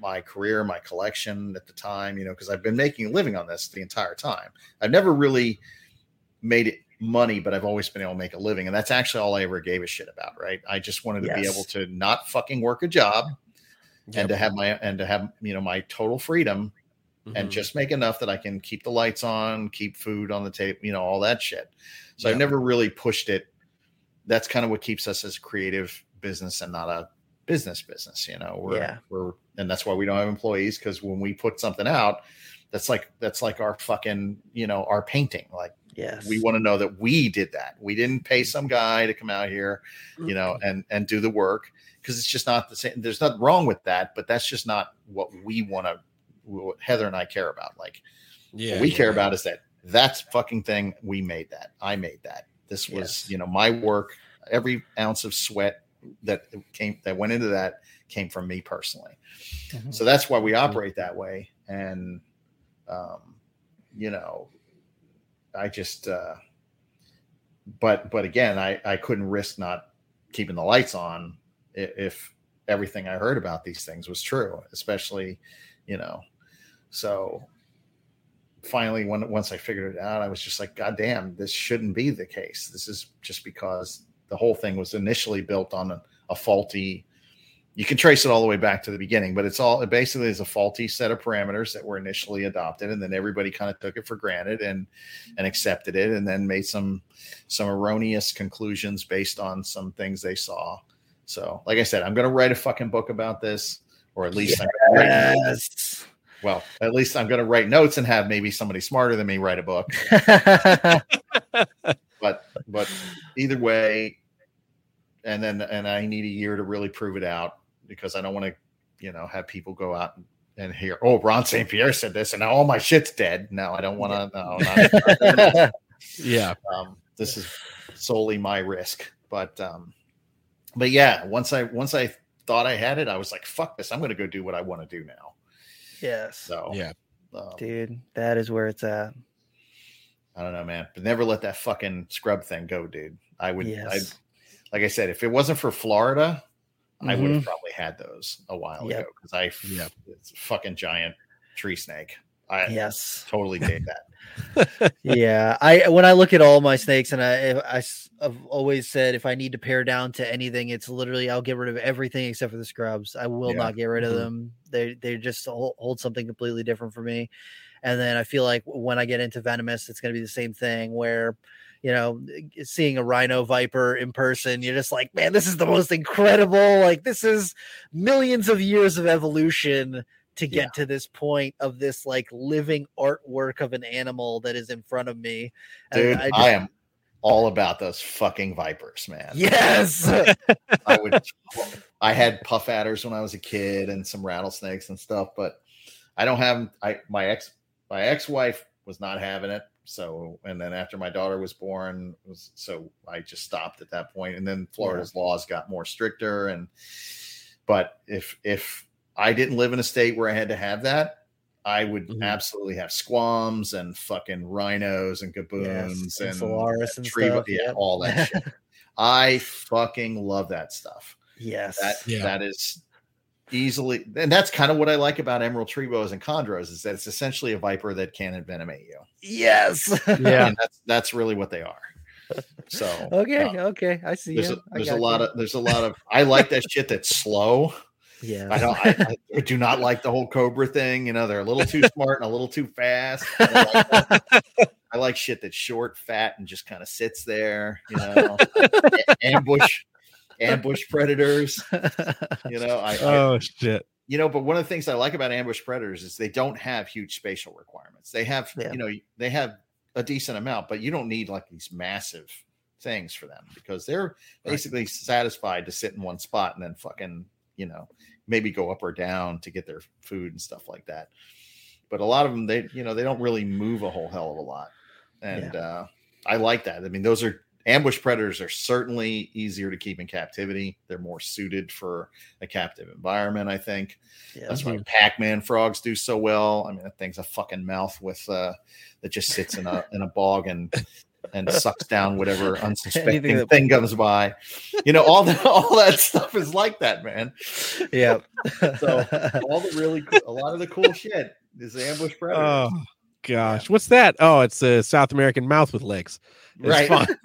my career, my collection at the time, you know, because I've been making a living on this the entire time. I've never really made it money, but I've always been able to make a living. And that's actually all I ever gave a shit about, right? I just wanted to yes. be able to not fucking work a job yep. and to have my and to have, you know, my total freedom mm-hmm. and just make enough that I can keep the lights on, keep food on the table, you know, all that shit. So yeah. I've never really pushed it. That's kind of what keeps us as a creative business and not a business business, you know. We're yeah. we're and that's why we don't have employees because when we put something out, that's like that's like our fucking, you know, our painting. Like Yes. We want to know that we did that. We didn't pay some guy to come out here, you know, and and do the work because it's just not the same. There's nothing wrong with that, but that's just not what we want to what Heather and I care about. Like, yeah, what we yeah, care yeah. about is that that's fucking thing. We made that. I made that. This was, yes. you know, my work. Every ounce of sweat that came that went into that came from me personally. Mm-hmm. So that's why we mm-hmm. operate that way. And, um, you know, I just, uh, but but again, I I couldn't risk not keeping the lights on if everything I heard about these things was true, especially, you know, so finally, when once I figured it out, I was just like, God damn, this shouldn't be the case. This is just because the whole thing was initially built on a, a faulty. You can trace it all the way back to the beginning, but it's all it basically is a faulty set of parameters that were initially adopted, and then everybody kind of took it for granted and and accepted it, and then made some some erroneous conclusions based on some things they saw. So, like I said, I'm going to write a fucking book about this, or at least yes well, at least I'm going to write notes and have maybe somebody smarter than me write a book. but but either way, and then and I need a year to really prove it out because I don't want to, you know, have people go out and, and hear, oh, Ron St. Pierre said this, and now all my shit's dead. No, I don't want to. No, not, yeah. Um, this is solely my risk, but um, but yeah, once I once I thought I had it, I was like, fuck this, I'm going to go do what I want to do now. Yes. So yeah, um, dude, that is where it's at. I don't know, man, but never let that fucking scrub thing go, dude. I would, yes. I, like I said, if it wasn't for Florida, mm-hmm. I would have probably had those a while yep. ago because I, yeah, it's a fucking giant tree snake. I yes, totally did that. yeah, I when I look at all my snakes, and I, I I've always said if I need to pare down to anything, it's literally I'll get rid of everything except for the scrubs. I will yeah. not get rid of mm-hmm. them. They they just hold something completely different for me. And then I feel like when I get into venomous, it's going to be the same thing where you know, seeing a rhino viper in person, you're just like, man, this is the most incredible. Like, this is millions of years of evolution to get yeah. to this point of this like living artwork of an animal that is in front of me. Dude, I, just, I, am all about those fucking vipers, man. Yes. I would I had puff adders when I was a kid and some rattlesnakes and stuff, but I don't have I my ex my ex-wife was not having it. So and then after my daughter was born, was so I just stopped at that point. And then Florida's yeah. laws got more stricter. And but if if I didn't live in a state where I had to have that, I would mm-hmm. absolutely have squams and fucking rhinos and gaboons yes, and, Solaris and, tree, stuff, yeah, all that shit. I fucking love that stuff. Yes. That yeah. that is easily and that's kind of what I like about Emerald tree boas and chondros is that it's essentially a viper that can envenomate you. Yes. Yeah. that's that's really what they are. So okay, uh, okay, I see. There's, a, there's a, lot you. of there's a lot of I like that shit that's slow. Yeah, I don't. I, I, do not like the whole Cobra thing. You know, they're a little too smart and a little too fast. I like, I like shit that's short, fat, and just kind of sits there. You know, ambush, ambush predators. You know, I. Oh shit. You know, but one of the things I like about ambush predators is they don't have huge spatial requirements. They have, yeah. you know, they have a decent amount, but you don't need like these massive things for them because they're basically right. satisfied to sit in one spot and then fucking, you know, maybe go up or down to get their food and stuff like that. But a lot of them, they, you know, they don't really move a whole hell of a lot. And yeah. uh, I like that. I mean, those are ambush predators are certainly easier to keep in captivity. They're more suited for a captive environment, I think. Yeah, That's why Pac-Man frogs do so well. I mean, that thing's a fucking mouth with uh that just sits in a in a bog and and sucks down whatever unsuspecting that... thing comes by. You know, all that all that stuff is like that, man. Yeah. so all the really cool, a lot of the cool shit is ambush predators. Oh gosh, what's that? Oh, it's a South American mouth with legs. It's right.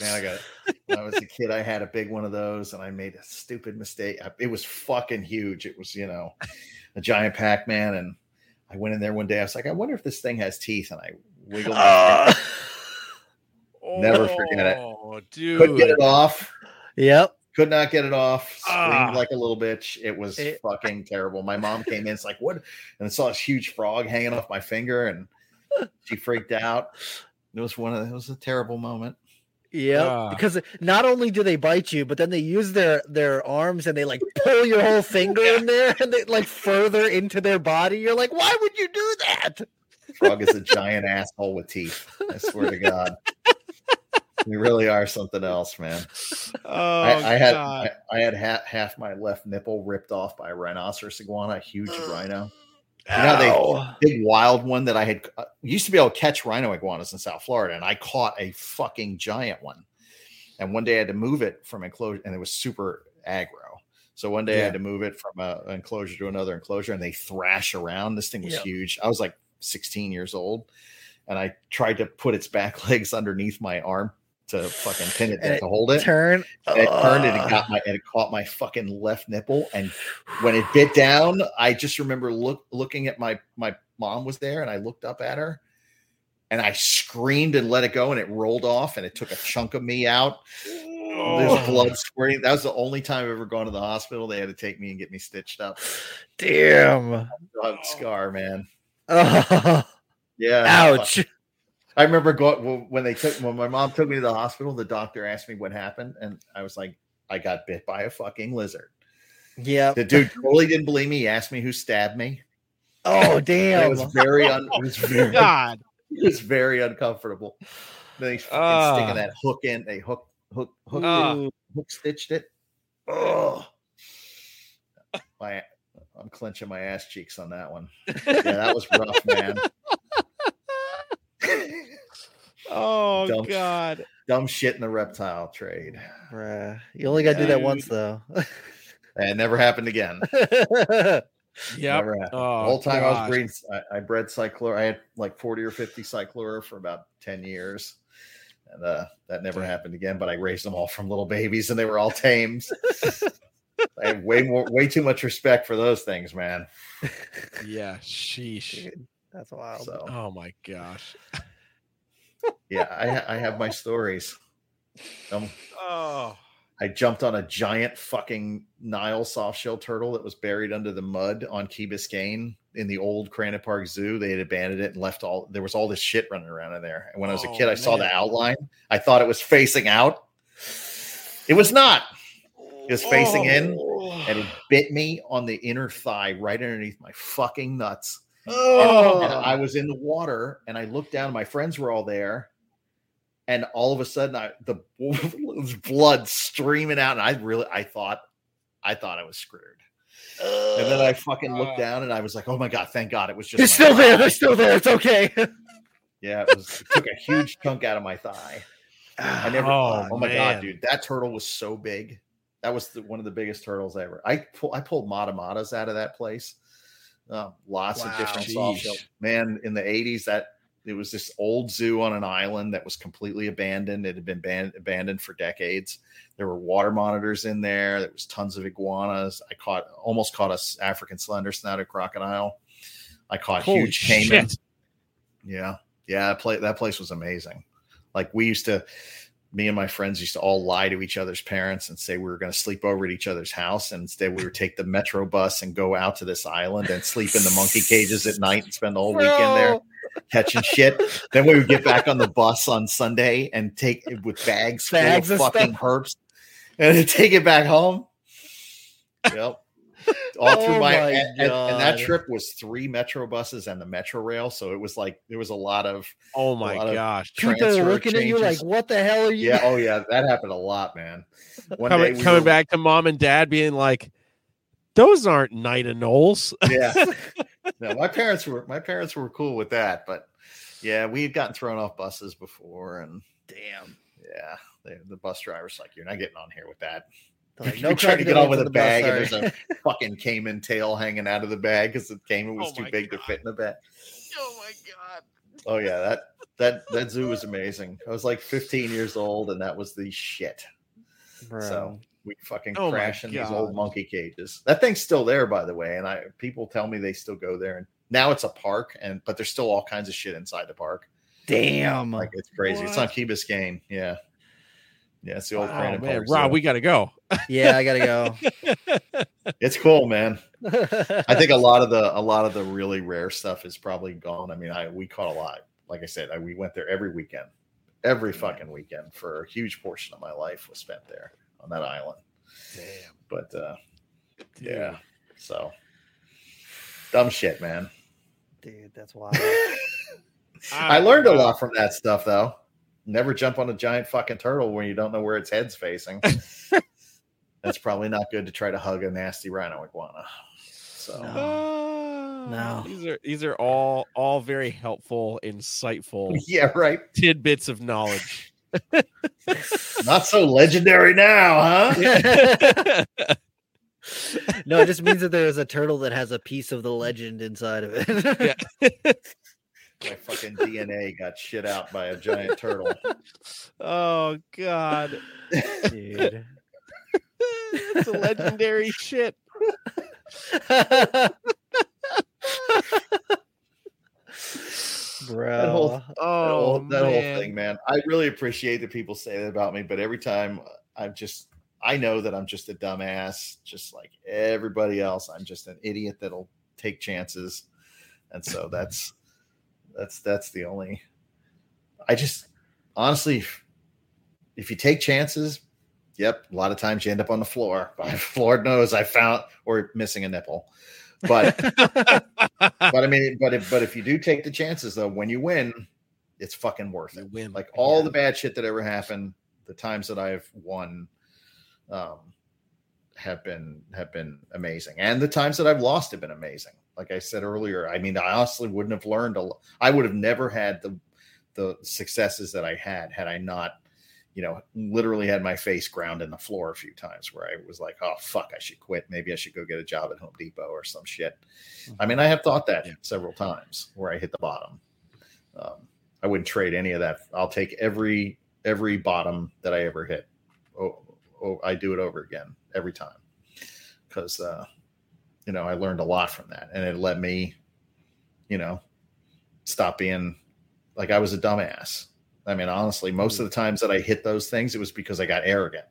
Man, I got it. When I was a kid, I had a big one of those, and I made a stupid mistake. It was fucking huge. It was, you know, a giant Pac-Man, and I went in there one day. I was like, I wonder if this thing has teeth, and I wiggled. Uh, Never forget it. Oh, dude. Couldn't get it off. Yep. Could not get it off. Screamed uh, like a little bitch. It was it, fucking terrible. My mom came in. It's like what? And I saw this huge frog hanging off my finger, and she freaked out. It was one of it was a terrible moment. Yeah, uh, because not only do they bite you, but then they use their their arms and they like pull your whole finger in there and they like further into their body. You're like, why would you do that? Frog is a giant asshole with teeth. I swear to God. We really are something else, man. Oh, I, I had I, I, had half, half my left nipple ripped off by a rhinoceros iguana, a huge rhino. You know, they big wild one that I had uh, used to be able to catch rhino iguanas in South Florida, and I caught a fucking giant one. And one day I had to move it from enclosure, and it was super aggro. So one day yeah. I had to move it from a, an enclosure to another enclosure, and they thrash around. This thing was yep. huge. I was like 16 years old, and I tried to put its back legs underneath my arm to fucking pin it, to hold it. Turn. And it turned and it got my and it caught my fucking left nipple. And when it bit down, I just remember look looking at my my mom was there, and I looked up at her, and I screamed and let it go, and it rolled off, and it took a chunk of me out. Oh. There's blood squirting. That was the only time I've ever gone to the hospital. They had to take me and get me stitched up. Damn. Scar, man. Oh. Yeah. Ouch. I remember going when they took when my mom took me to the hospital. The doctor asked me what happened, and I was like, "I got bit by a fucking lizard." Yeah, the dude totally didn't believe me. He asked me who stabbed me. Oh damn! it was very un- it was very God. It was very uncomfortable. Then he's uh, sticking that hook in. They hook hook hook uh, hook stitched it. Oh, my I'm clenching my ass cheeks on that one. Yeah, that was rough, man. Oh dumb, God. Dumb shit in the reptile trade. Bruh. You only gotta do that once though. and never happened again. Yeah. Oh, the whole time gosh. I was breeding, I, I bred cyclura. I had like 40 or 50 cyclura for about 10 years. And uh, that never happened again. But I raised them all from little babies and they were all tames. I have way more, way too much respect for those things, man. Yeah, sheesh. That's wild. So, oh my gosh. Yeah, I, I have my stories. Um, oh. I jumped on a giant fucking Nile softshell turtle that was buried under the mud on Key Biscayne in the old Crandon Park Zoo. They had abandoned it and left all there was all this shit running around in there. And when I was a kid, I oh, saw the outline. I thought it was facing out. It was not. It was facing oh. in and it bit me on the inner thigh right underneath my fucking nuts. Oh. And, I was in the water and I looked down. My friends were all there. And all of a sudden, I the blood streaming out, and I really, I thought, I thought I was screwed. Uh, and then I fucking looked down, and I was like, "Oh my god, thank God, it was just." It's still there. They're still there. It's okay. yeah, it was. It took a huge chunk out of my thigh. I never. Oh, oh my man. god, dude, that turtle was so big. That was the, one of the biggest turtles ever. I pull, I pulled matamatas out of that place. Uh, lots wow. of different soft shell. Man, in the '80s, that it was this old zoo on an island that was completely abandoned. It had been ban- abandoned for decades. There were water monitors in there. There was tons of iguanas. I caught almost caught a African slender snouted crocodile. I caught Holy huge caiman. Yeah, yeah. That place, that place was amazing. Like we used to, me and my friends used to all lie to each other's parents and say we were going to sleep over at each other's house. And instead, we would take the metro bus and go out to this island and sleep in the monkey cages at night and spend the whole Bro. weekend there catching shit. Then we would get back on the bus on Sunday and take it with bags, bags full of fucking herps and take it back home. Yep all through oh my, my and, and, that trip was three metro buses and the metro rail so it was like there was a lot of oh my gosh. People looking changes. at you like what the hell are you yeah oh yeah that happened a lot man. One coming, we coming were, back to mom and dad being like those aren't knight anoles. Yeah. No my parents were my parents were cool with that but yeah we had gotten thrown off buses before and damn. yeah they, the bus driver's like you're not getting on here with that like, no trying to get on with a bag, and there's a fucking caiman tail hanging out of the bag because the caiman was oh too big god. to fit in the bag. Oh my god! Oh yeah, that that that zoo was amazing. I was like 15 years old, and that was the shit. Bro. So we fucking oh crash in these old monkey cages. That thing's still there, by the way, and I people tell me they still go there. And now it's a park, and but there's still all kinds of shit inside the park. Damn, like it's crazy. What? It's on Key Biscayne. Yeah, yeah, it's the old wow, Crandon man. Rob, we got to go. Yeah, I got to go. it's cool, man. I think a lot of the a lot of the really rare stuff is probably gone. I mean, I we caught a lot. Like I said, I, we went there every weekend, every fucking weekend for a huge portion of my life was spent there on that island. Damn. But uh, yeah, so dumb shit, man. Dude, that's wild. I learned a lot from that stuff, though never jump on a giant fucking turtle when you don't know where its head's facing. That's probably not good to try to hug a nasty rhino iguana. So no. Ah, no. These are these are all all very helpful, insightful yeah, right. Tidbits of knowledge. not so legendary now, huh? no, it just means that there's a turtle that has a piece of the legend inside of it. yeah my fucking DNA got shit out by a giant turtle. Oh god, dude, it's a legendary shit. Bro, that whole, oh, that, whole, that whole thing, man. I really appreciate that people say that about me, but every time I'm just, I know that I'm just a dumbass, just like everybody else. I'm just an idiot that'll take chances, and so that's that's that's the only. I just honestly, if, you take chances, yep, a lot of times you end up on the floor. Lord knows I found or missing a nipple. But but I mean, but if but if you do take the chances though, when you win, it's fucking worth it. Win. Like all yeah. the bad shit that ever happened, the times that I've won, um, have been have been amazing, and the times that I've lost have been amazing like I said earlier, I mean, I honestly wouldn't have learned a lot. I would have never had the the successes that I had had I not, you know, literally had my face ground in the floor a few times where I was like, oh fuck, I should quit. Maybe I should go get a job at Home Depot or some shit. Mm-hmm. I mean, I have thought that yeah. several times where I hit the bottom. Um, I wouldn't trade any of that. I'll take every every bottom that I ever hit. Oh, oh I do it over again every time because uh, you know, I learned a lot from that, and it let me, you know, stop being like I was a dumbass. I mean, honestly, most of the times that I hit those things, it was because I got arrogant,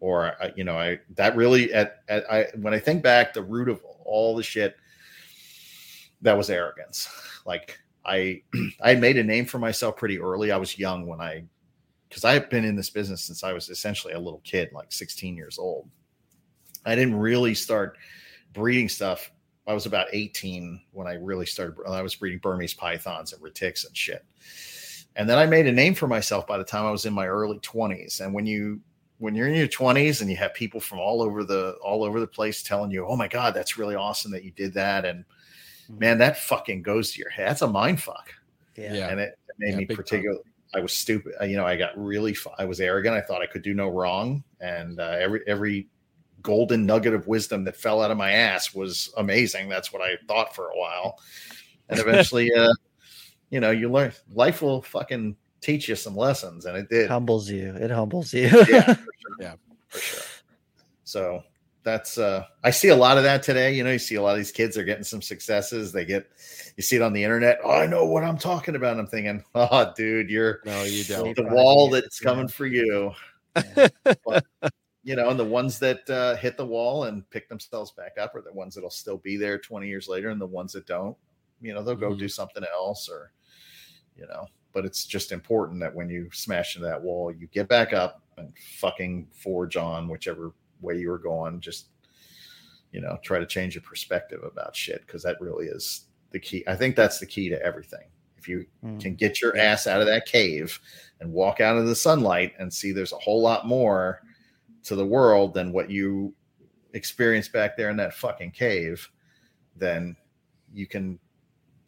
or you know, I that really at, at I when I think back, the root of all the shit that was arrogance. Like I I made a name for myself pretty early. I was young when I because I have been in this business since I was essentially a little kid, like 16 years old. I didn't really start breeding stuff, I was about 18 when I really started. I was breeding Burmese pythons and retics and shit. And then I made a name for myself by the time I was in my early 20s. And when you when you're in your 20s and you have people from all over the all over the place telling you, "Oh my god, that's really awesome that you did that," and mm-hmm. man, that fucking goes to your head. That's a mind fuck. Yeah, and it, it made yeah, me particularly I was stupid. You know, I got really, I was arrogant. I thought I could do no wrong, and uh, every every golden nugget of wisdom that fell out of my ass was amazing. That's what I thought for a while, and eventually, uh, you know, you learn life will fucking teach you some lessons, and it did. Humbles you. It humbles you. yeah, for sure. yeah, for sure. So that's uh I see a lot of that today. You know, you see a lot of these kids are getting some successes. They get you see it on the internet. Oh, I know what I'm talking about. I'm thinking, oh, dude, you're no, you don't. The wall that's coming for you. but, you know, and the ones that uh, hit the wall and pick themselves back up are the ones that'll still be there 20 years later, and the ones that don't, you know, they'll go mm-hmm. do something else or, you know. But it's just important that when you smash into that wall, you get back up and fucking forge on whichever way you were going. Just, you know, try to change your perspective about shit because that really is the key. I think that's the key to everything. If you mm. can get your ass out of that cave and walk out of the sunlight and see there's a whole lot more to the world than what you experienced back there in that fucking cave, then you can,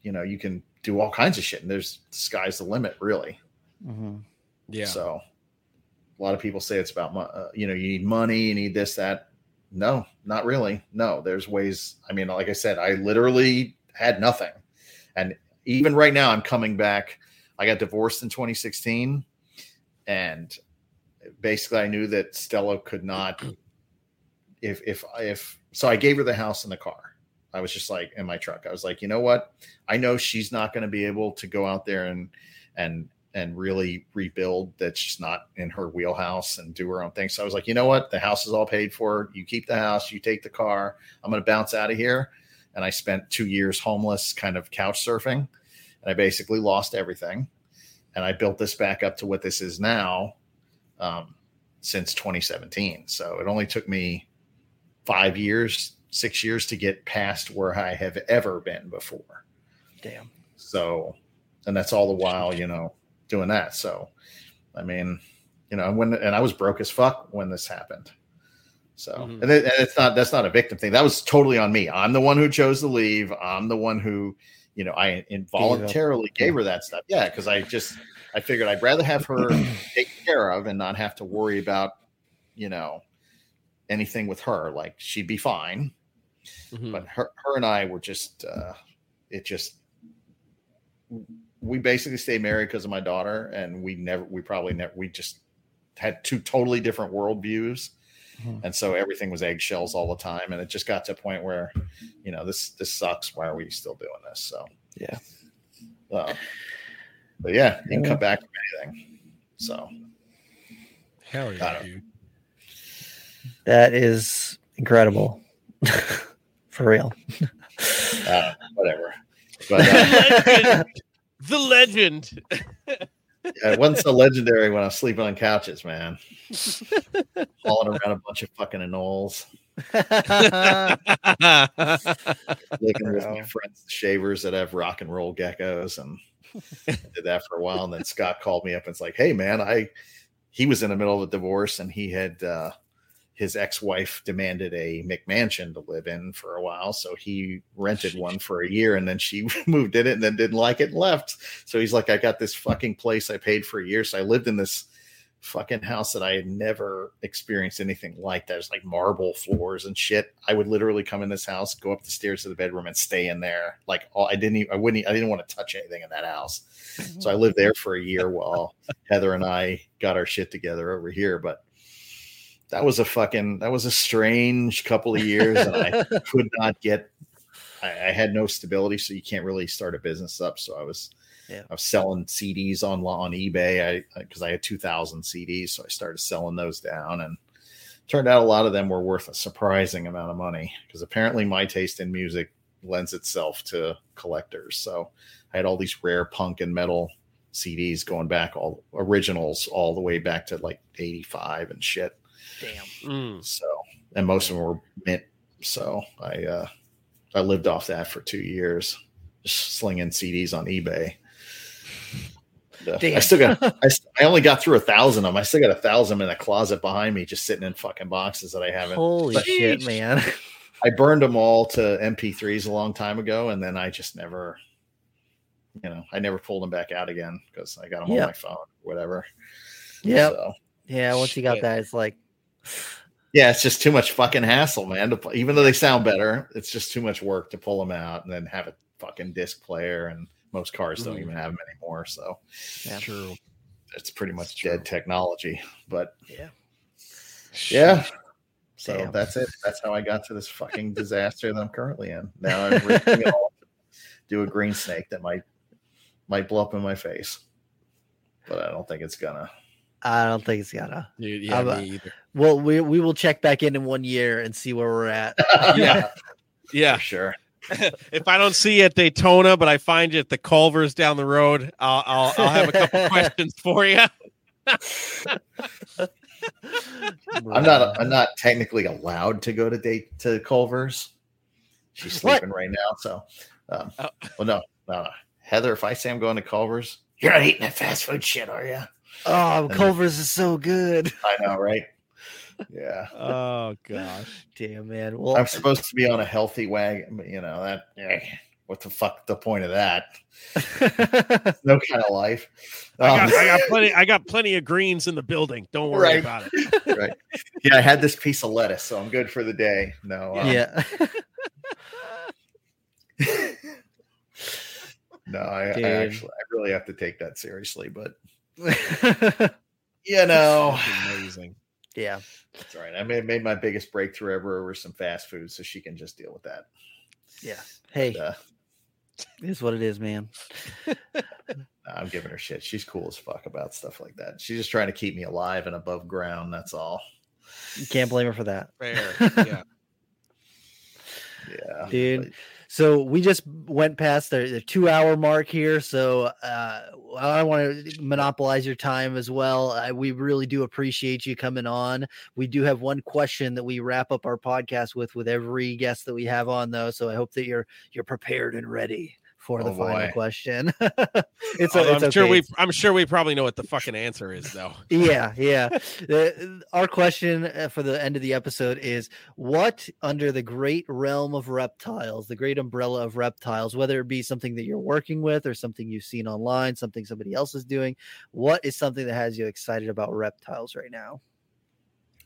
you know, you can do all kinds of shit. And there's the sky's the limit, really. Mm-hmm. Yeah. So a lot of people say it's about, uh, you know, you need money, you need this, that. No, not really. No, there's ways. I mean, like I said, I literally had nothing. And even right now, I'm coming back. I got divorced in 2016, and basically, I knew that Stella could not. If if if so, I gave her the house and the car. I was just like in my truck. I was like, you know what? I know she's not going to be able to go out there and and and really rebuild. That's just not in her wheelhouse and do her own thing. So I was like, you know what? The house is all paid for. You keep the house. You take the car. I'm going to bounce out of here and I spent two years homeless, kind of couch surfing, and I basically lost everything. And I built this back up to what this is now um, since 2017. So it only took me five years, six years to get past where I have ever been before. Damn. So, and that's all the while, you know, doing that. So, I mean, you know, when and I was broke as fuck when this happened. So, mm-hmm. and, it, and, it's not that's not a victim thing. That was totally on me. I'm the one who chose to leave. I'm the one who, you know, I involuntarily gave her that stuff. Yeah, because I just I figured I'd rather have her taken care of and not have to worry about, you know, anything with her. Like she'd be fine. Mm-hmm. But her her and I were just uh it just we basically stayed married because of my daughter, and we never we probably never we just had two totally different worldviews Mm-hmm. And so everything was eggshells all the time. And it just got to a point where, you know, this this sucks. Why are we still doing this? So yeah. Uh, but yeah, you can come back from anything. So hell yeah, dude. That is incredible. For real. uh, whatever. But, uh, the legend. yeah, it wasn't so legendary when I was sleeping on couches, man. Hauling around a bunch of fucking anoles. Looking with my friends, the shavers that have rock and roll geckos, and I did that for a while. And then Scott called me up and it's like, "Hey, man, I." He was in the middle of a divorce, and he had uh, his ex-wife demanded a McMansion to live in for a while, so he rented one for a year, and then she moved in it, and then didn't like it and left. So he's like, "I got this fucking place I paid for a year, so I lived in this fucking house that I had never experienced anything like that. It's like marble floors and shit. I would literally come in this house, go up the stairs to the bedroom, and stay in there. Like all, I didn't, even, I wouldn't, I didn't want to touch anything in that house. So I mm-hmm. lived there for a year while Heather and I got our shit together over here, but that was a fucking that was a strange couple of years and i could not get I, I, had no stability so you can't really start a business up so i was yeah. i was selling cds on on ebay i because I, I had 2000 cds so i started selling those down and turned out a lot of them were worth a surprising amount of money because apparently my taste in music lends itself to collectors so i had all these rare punk and metal cds going back all originals all the way back to like 85 and shit Damn. Mm. So, and most of them were mint. So I, uh, I lived off that for two years, just slinging CDs on eBay. Uh, I still got, I, I only got through a thousand of them. I still got a thousand in a closet behind me, just sitting in fucking boxes that I haven't. Holy but, shit, man! I burned them all to MP3s a long time ago, and then I just never, you know, I never pulled them back out again because I got them yeah. on my phone. whatever. Yeah. So, yeah. Once you got that, it's like. Yeah, it's just too much fucking hassle, man. Even though they sound better, it's just too much work to pull them out and then have a fucking disc player. And most cars don't mm. even have them anymore. So, yeah. true. It's pretty much dead technology. But yeah, yeah. So Damn. that's it. That's how I got to this fucking disaster that I'm currently in. Now I'm it all do a green snake that might might blow up in my face, but I don't think it's gonna. I don't think it's gonna. yeah, uh, me either. Well, we we will check back in in one year and see where we're at. yeah, yeah, For sure. if I don't see you at Daytona, but I find you at the Culver's down the road, I'll I'll, I'll have a couple questions for you. I'm not. I'm not technically allowed to go to date to Culver's. She's sleeping what? right now, so. Um, oh. Well, no, no, Heather. If I say I'm going to Culver's, you're not eating that fast food shit, are you? Oh, and Culver's is so good. I know, right? Yeah. Oh gosh. Damn man. Well, I'm supposed to be on a healthy wagon, but you know that. Eh, what the fuck? The point of that? no kind of life. Um, I, got, I, got, plenty. I got plenty of greens in the building. Don't worry right. about it. right. Yeah, I had this piece of lettuce, so I'm good for the day. No. Um, yeah. no, I, I, actually, I really have to take that seriously, but you know, amazing. Yeah, that's all right. I made, made my biggest breakthrough ever over some fast food, so she can just deal with that. Yeah. Hey, uh, it is what it is, man. I'm giving her shit. She's cool as fuck about stuff like that. She's just trying to keep me alive and above ground. That's all. You can't blame her for that. Fair. Yeah. yeah. Dude. But, so we just went past the, the two hour mark here. So uh, I want to monopolize your time as well. Uh, we really do appreciate you coming on. We do have one question that we wrap up our podcast with with every guest that we have on, though. So I hope that you're you're prepared and ready for oh the boy. final question. it's, a, it's I'm sure we I'm sure we probably know what the fucking answer is though. yeah, yeah. our question uh, for the end of the episode is what under the great realm of reptiles, the great umbrella of reptiles, whether it be something that you're working with or something you've seen online, something somebody else is doing, what is something that has you excited about reptiles right now?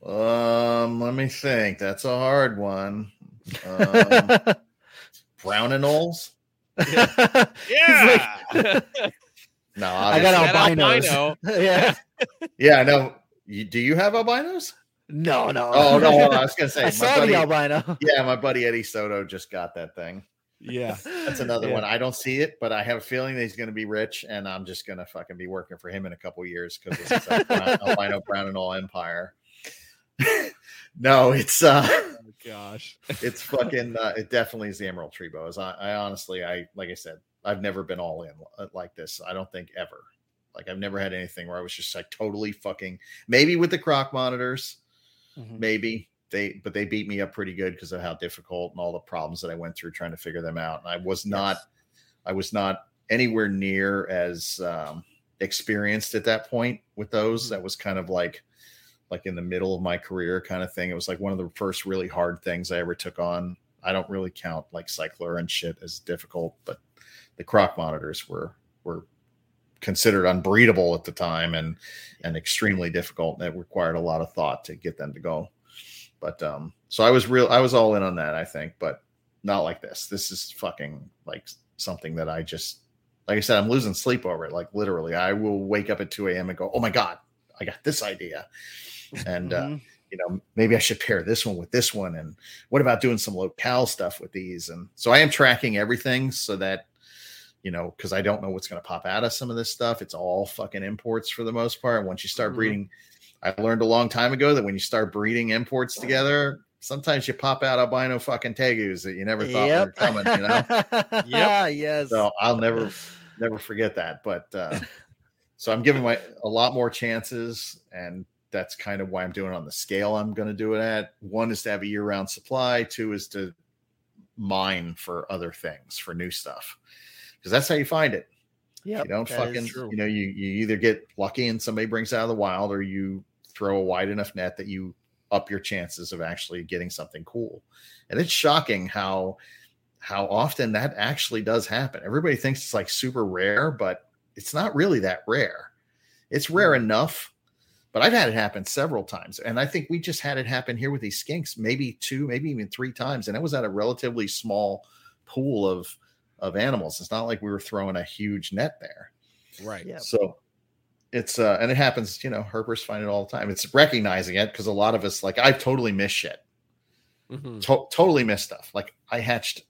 Um, let me think. That's a hard one. Um, brown anoles. Yeah. yeah. Like, no, I got albinos. Albino. yeah. Yeah, no. You, do you have albinos? No, no. Oh no, I was gonna say I saw buddy, the albino. Yeah, my buddy Eddie Soto just got that thing. Yeah, that's another yeah. one. I don't see it, but I have a feeling that he's going to be rich, and I'm just going to fucking be working for him in a couple years because it's a brown, albino brown anole empire. no, it's uh gosh. it's fucking uh, it definitely is the emerald tree boas. I, I honestly I like I said, I've never been all in uh, like this. I don't think ever. Like I've never had anything where I was just like totally fucking maybe with the croc monitors, mm-hmm. maybe they but they beat me up pretty good because of how difficult and all the problems that I went through trying to figure them out. And I was not yes. I was not anywhere near as um experienced at that point with those. Mm-hmm. That was kind of like like in the middle of my career kind of thing. It was like one of the first really hard things I ever took on. I don't really count like Cyclura and shit as difficult, but the croc monitors were were considered unbreedable at the time and and extremely difficult. It required a lot of thought to get them to go. But um, so I was real I was all in on that, I think, but not like this. This is fucking like something that I just like I said, I'm losing sleep over it. Like literally, I will wake up at 2 a.m. and go, Oh my God, I got this idea and uh, mm-hmm. uh, you know maybe I should pair this one with this one, and what about doing some locale stuff with these? And so I am tracking everything so that you know because I don't know what's going to pop out of some of this stuff. It's all fucking imports for the most part. Once you start mm-hmm. breeding, I learned a long time ago that when you start breeding imports together, sometimes you pop out albino fucking tegus that you never thought yep. were coming. You know? yeah, yes. So I'll never never forget that. But uh, so I'm giving my a lot more chances and that's kind of why I'm doing it on the scale I'm going to do it at. One is to have a year round supply, two is to mine for other things, for new stuff, because that's how you find it. Yeah, you don't fucking, you know, you, you either get lucky and somebody brings out of the wild, or you throw a wide enough net that you up your chances of actually getting something cool. And it's shocking how how often that actually does happen. Everybody thinks it's like super rare, but it's not really that rare It's rare enough, but I've had it happen several times. And I think we just had it happen here with these skinks, maybe two, maybe even three times. And it was at a relatively small pool of of animals. It's not like we were throwing a huge net there. Right. Yeah. So it's uh and it happens, you know, herpers find it all the time. It's recognizing it because a lot of us like I've totally missed shit. Mm-hmm. To- totally missed stuff. Like I hatched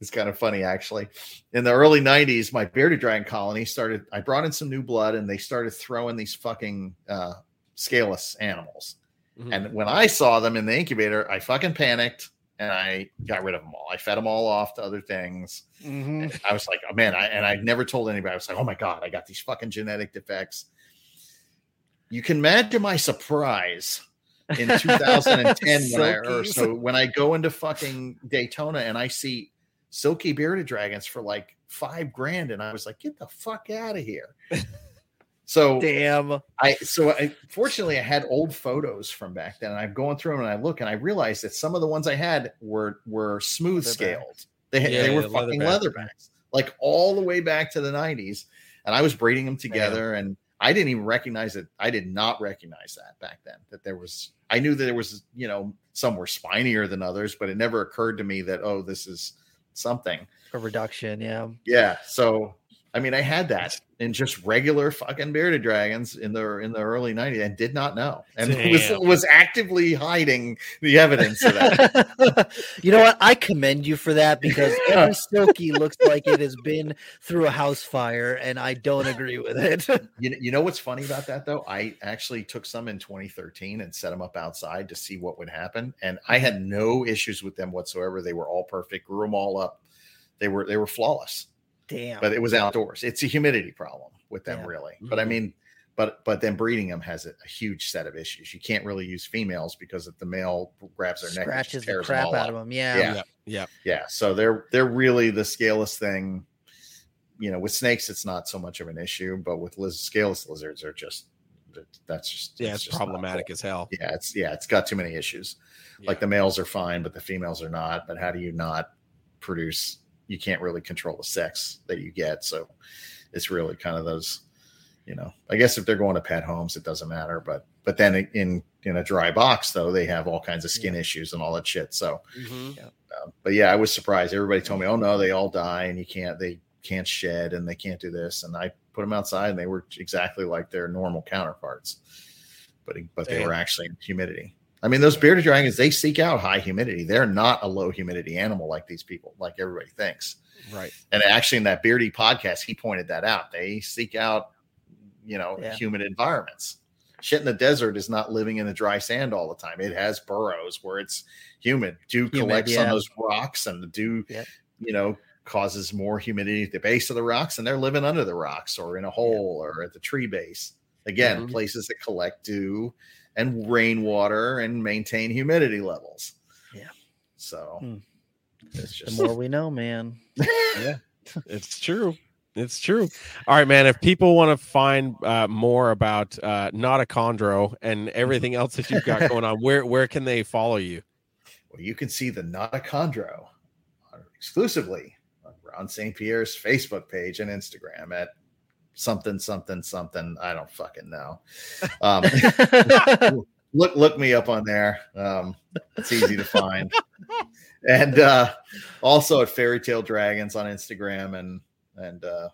it's kind of funny actually. In the early 90s, my bearded dragon colony started I brought in some new blood and they started throwing these fucking uh scaleless animals. Mm-hmm. And when I saw them in the incubator, I fucking panicked and I got rid of them all. I fed them all off to other things. Mm-hmm. I was like, oh man, I and I never told anybody. I was like, oh my god, I got these fucking genetic defects. You can imagine my surprise in 2010 when I or so when I go into fucking Daytona and I see silky bearded dragons for like five grand, and I was like, get the fuck out of here. So damn. I so I fortunately I had old photos from back then, and I'm going through them and I look and I realized that some of the ones I had were were smooth scaled. They had, yeah, they were yeah, fucking leatherbacks, like all the way back to the 90s. And I was breeding them together, and I didn't even recognize it. I did not recognize that back then. That there was, I knew that there was, you know, some were spinier than others, but it never occurred to me that oh, this is something a reduction. Yeah, yeah. So I mean, I had that in just regular fucking bearded dragons in the in the early 90s and did not know and was, was actively hiding the evidence of that. you know what? I commend you for that because every Silky looks like it has been through a house fire, and I don't agree with it. you, you know what's funny about that though? I actually took some in 2013 and set them up outside to see what would happen, and I had no issues with them whatsoever. They were all perfect, grew them all up. They were they were flawless. Damn. But it was outdoors. It's a humidity problem with them, yeah. really. Mm-hmm. But I mm-hmm. mean, but but then breeding them has a, a, huge set of issues. You can't really use females because if the male grabs their Scratches neck, scratches the crap out up. of them. Yeah. yeah, yeah, yeah. So they're they're really the scaleless thing. You know, with snakes, it's not so much of an issue, but with liz- scaleless lizards, are just that's just yeah, it's, it's problematic cool. as hell. Yeah, it's yeah, it's got too many issues. Yeah. Like the males are fine, but the females are not. But how do you not produce you can't really control the sex that you get. So it's really kind of those, you know, I guess if they're going to pet homes, it doesn't matter. But but then in in a dry box though, they have all kinds of skin yeah. issues and all that shit. So, mm-hmm. uh, but yeah, I was surprised. Everybody told me, oh no, they all die and you can't they can't shed and they can't do this. And I put them outside and they were exactly like their normal counterparts. But but Damn. they were actually in humidity. I mean, those bearded dragons, they seek out high humidity. They're not a low humidity animal like these people, like everybody thinks. Right. And actually, in that Beardy podcast, he pointed that out. They seek out, you know, yeah. humid environments. Shit in the desert is not living in the dry sand all the time. It has burrows where it's humid. Dew humid, collects yeah. on those rocks, and the dew, yep. you know, causes more humidity at the base of the rocks, and they're living under the rocks or in a hole yep. or at the tree base. Again, mm-hmm. places that collect dew and rainwater and maintain humidity levels. Yeah. So hmm. it's just the more we know, man. yeah, it's true. It's true. All right, man. If people want to find uh, more about uh, Notochondro and everything else that you've got going on, where where can they follow you? Well, you can see the Notochondro exclusively on Ron St. Pierre's Facebook page and Instagram at something something something. I don't fucking know. Um, look look me up on there. Um, it's easy to find. and uh, also at Fairy Tail Dragons on Instagram and and uh,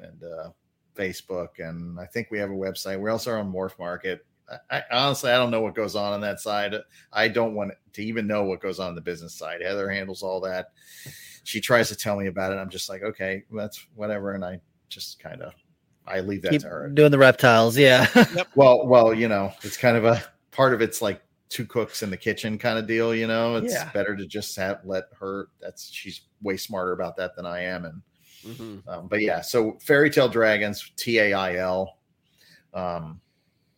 and uh, Facebook, and I think we have a website. We also are on Morph Market. I, I, honestly, I don't know what goes on on that side. I don't want to even know what goes on, on the business side. Heather handles all that. She tries to tell me about it. I'm just like, okay, that's whatever, and I just kind of I leave that Keep to her. Doing the reptiles, yeah. yep. Well, well, you know, it's kind of a part of it's like two cooks in the kitchen kind of deal. You know, it's yeah. better to just have let her. That's she's way smarter about that than I am. And mm-hmm. um, but yeah, so Fairy Tail Dragons, T A I L, um,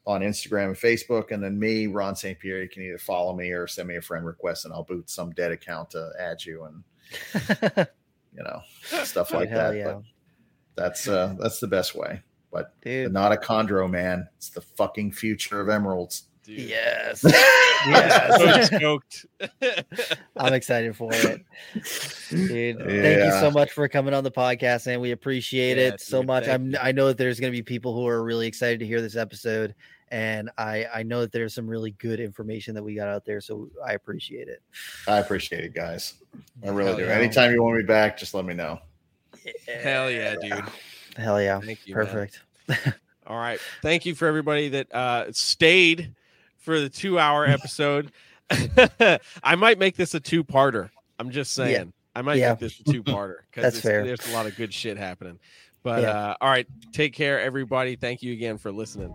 on Instagram and Facebook, and then me, Ron St. Pierre. You can either follow me or send me a friend request, and I'll boot some dead account to add you and you know stuff like that. Yeah. But that's uh that's the best way. But Dude. a Notochondro, man, it's the fucking future of emeralds. dude. Yes. yes. so. I'm excited for it. Dude, yeah. thank you so much for coming on the podcast and we appreciate yeah, it so much. I'm I know that there's going to be people who are really excited to hear this episode and I I know that there's some really good information that we got out there so I appreciate it. I appreciate it, guys. I really Hell do. Yeah. Anytime you want me back, just let me know. Hell yeah, dude. Hell yeah. Thank you, Perfect. All right. Thank you for everybody that uh stayed for the two hour episode. I might make this a two parter. I'm just saying. Yeah. I might yeah. make this a two parter because there's a lot of good shit happening. But yeah. uh, all right, take care, everybody. Thank you again for listening.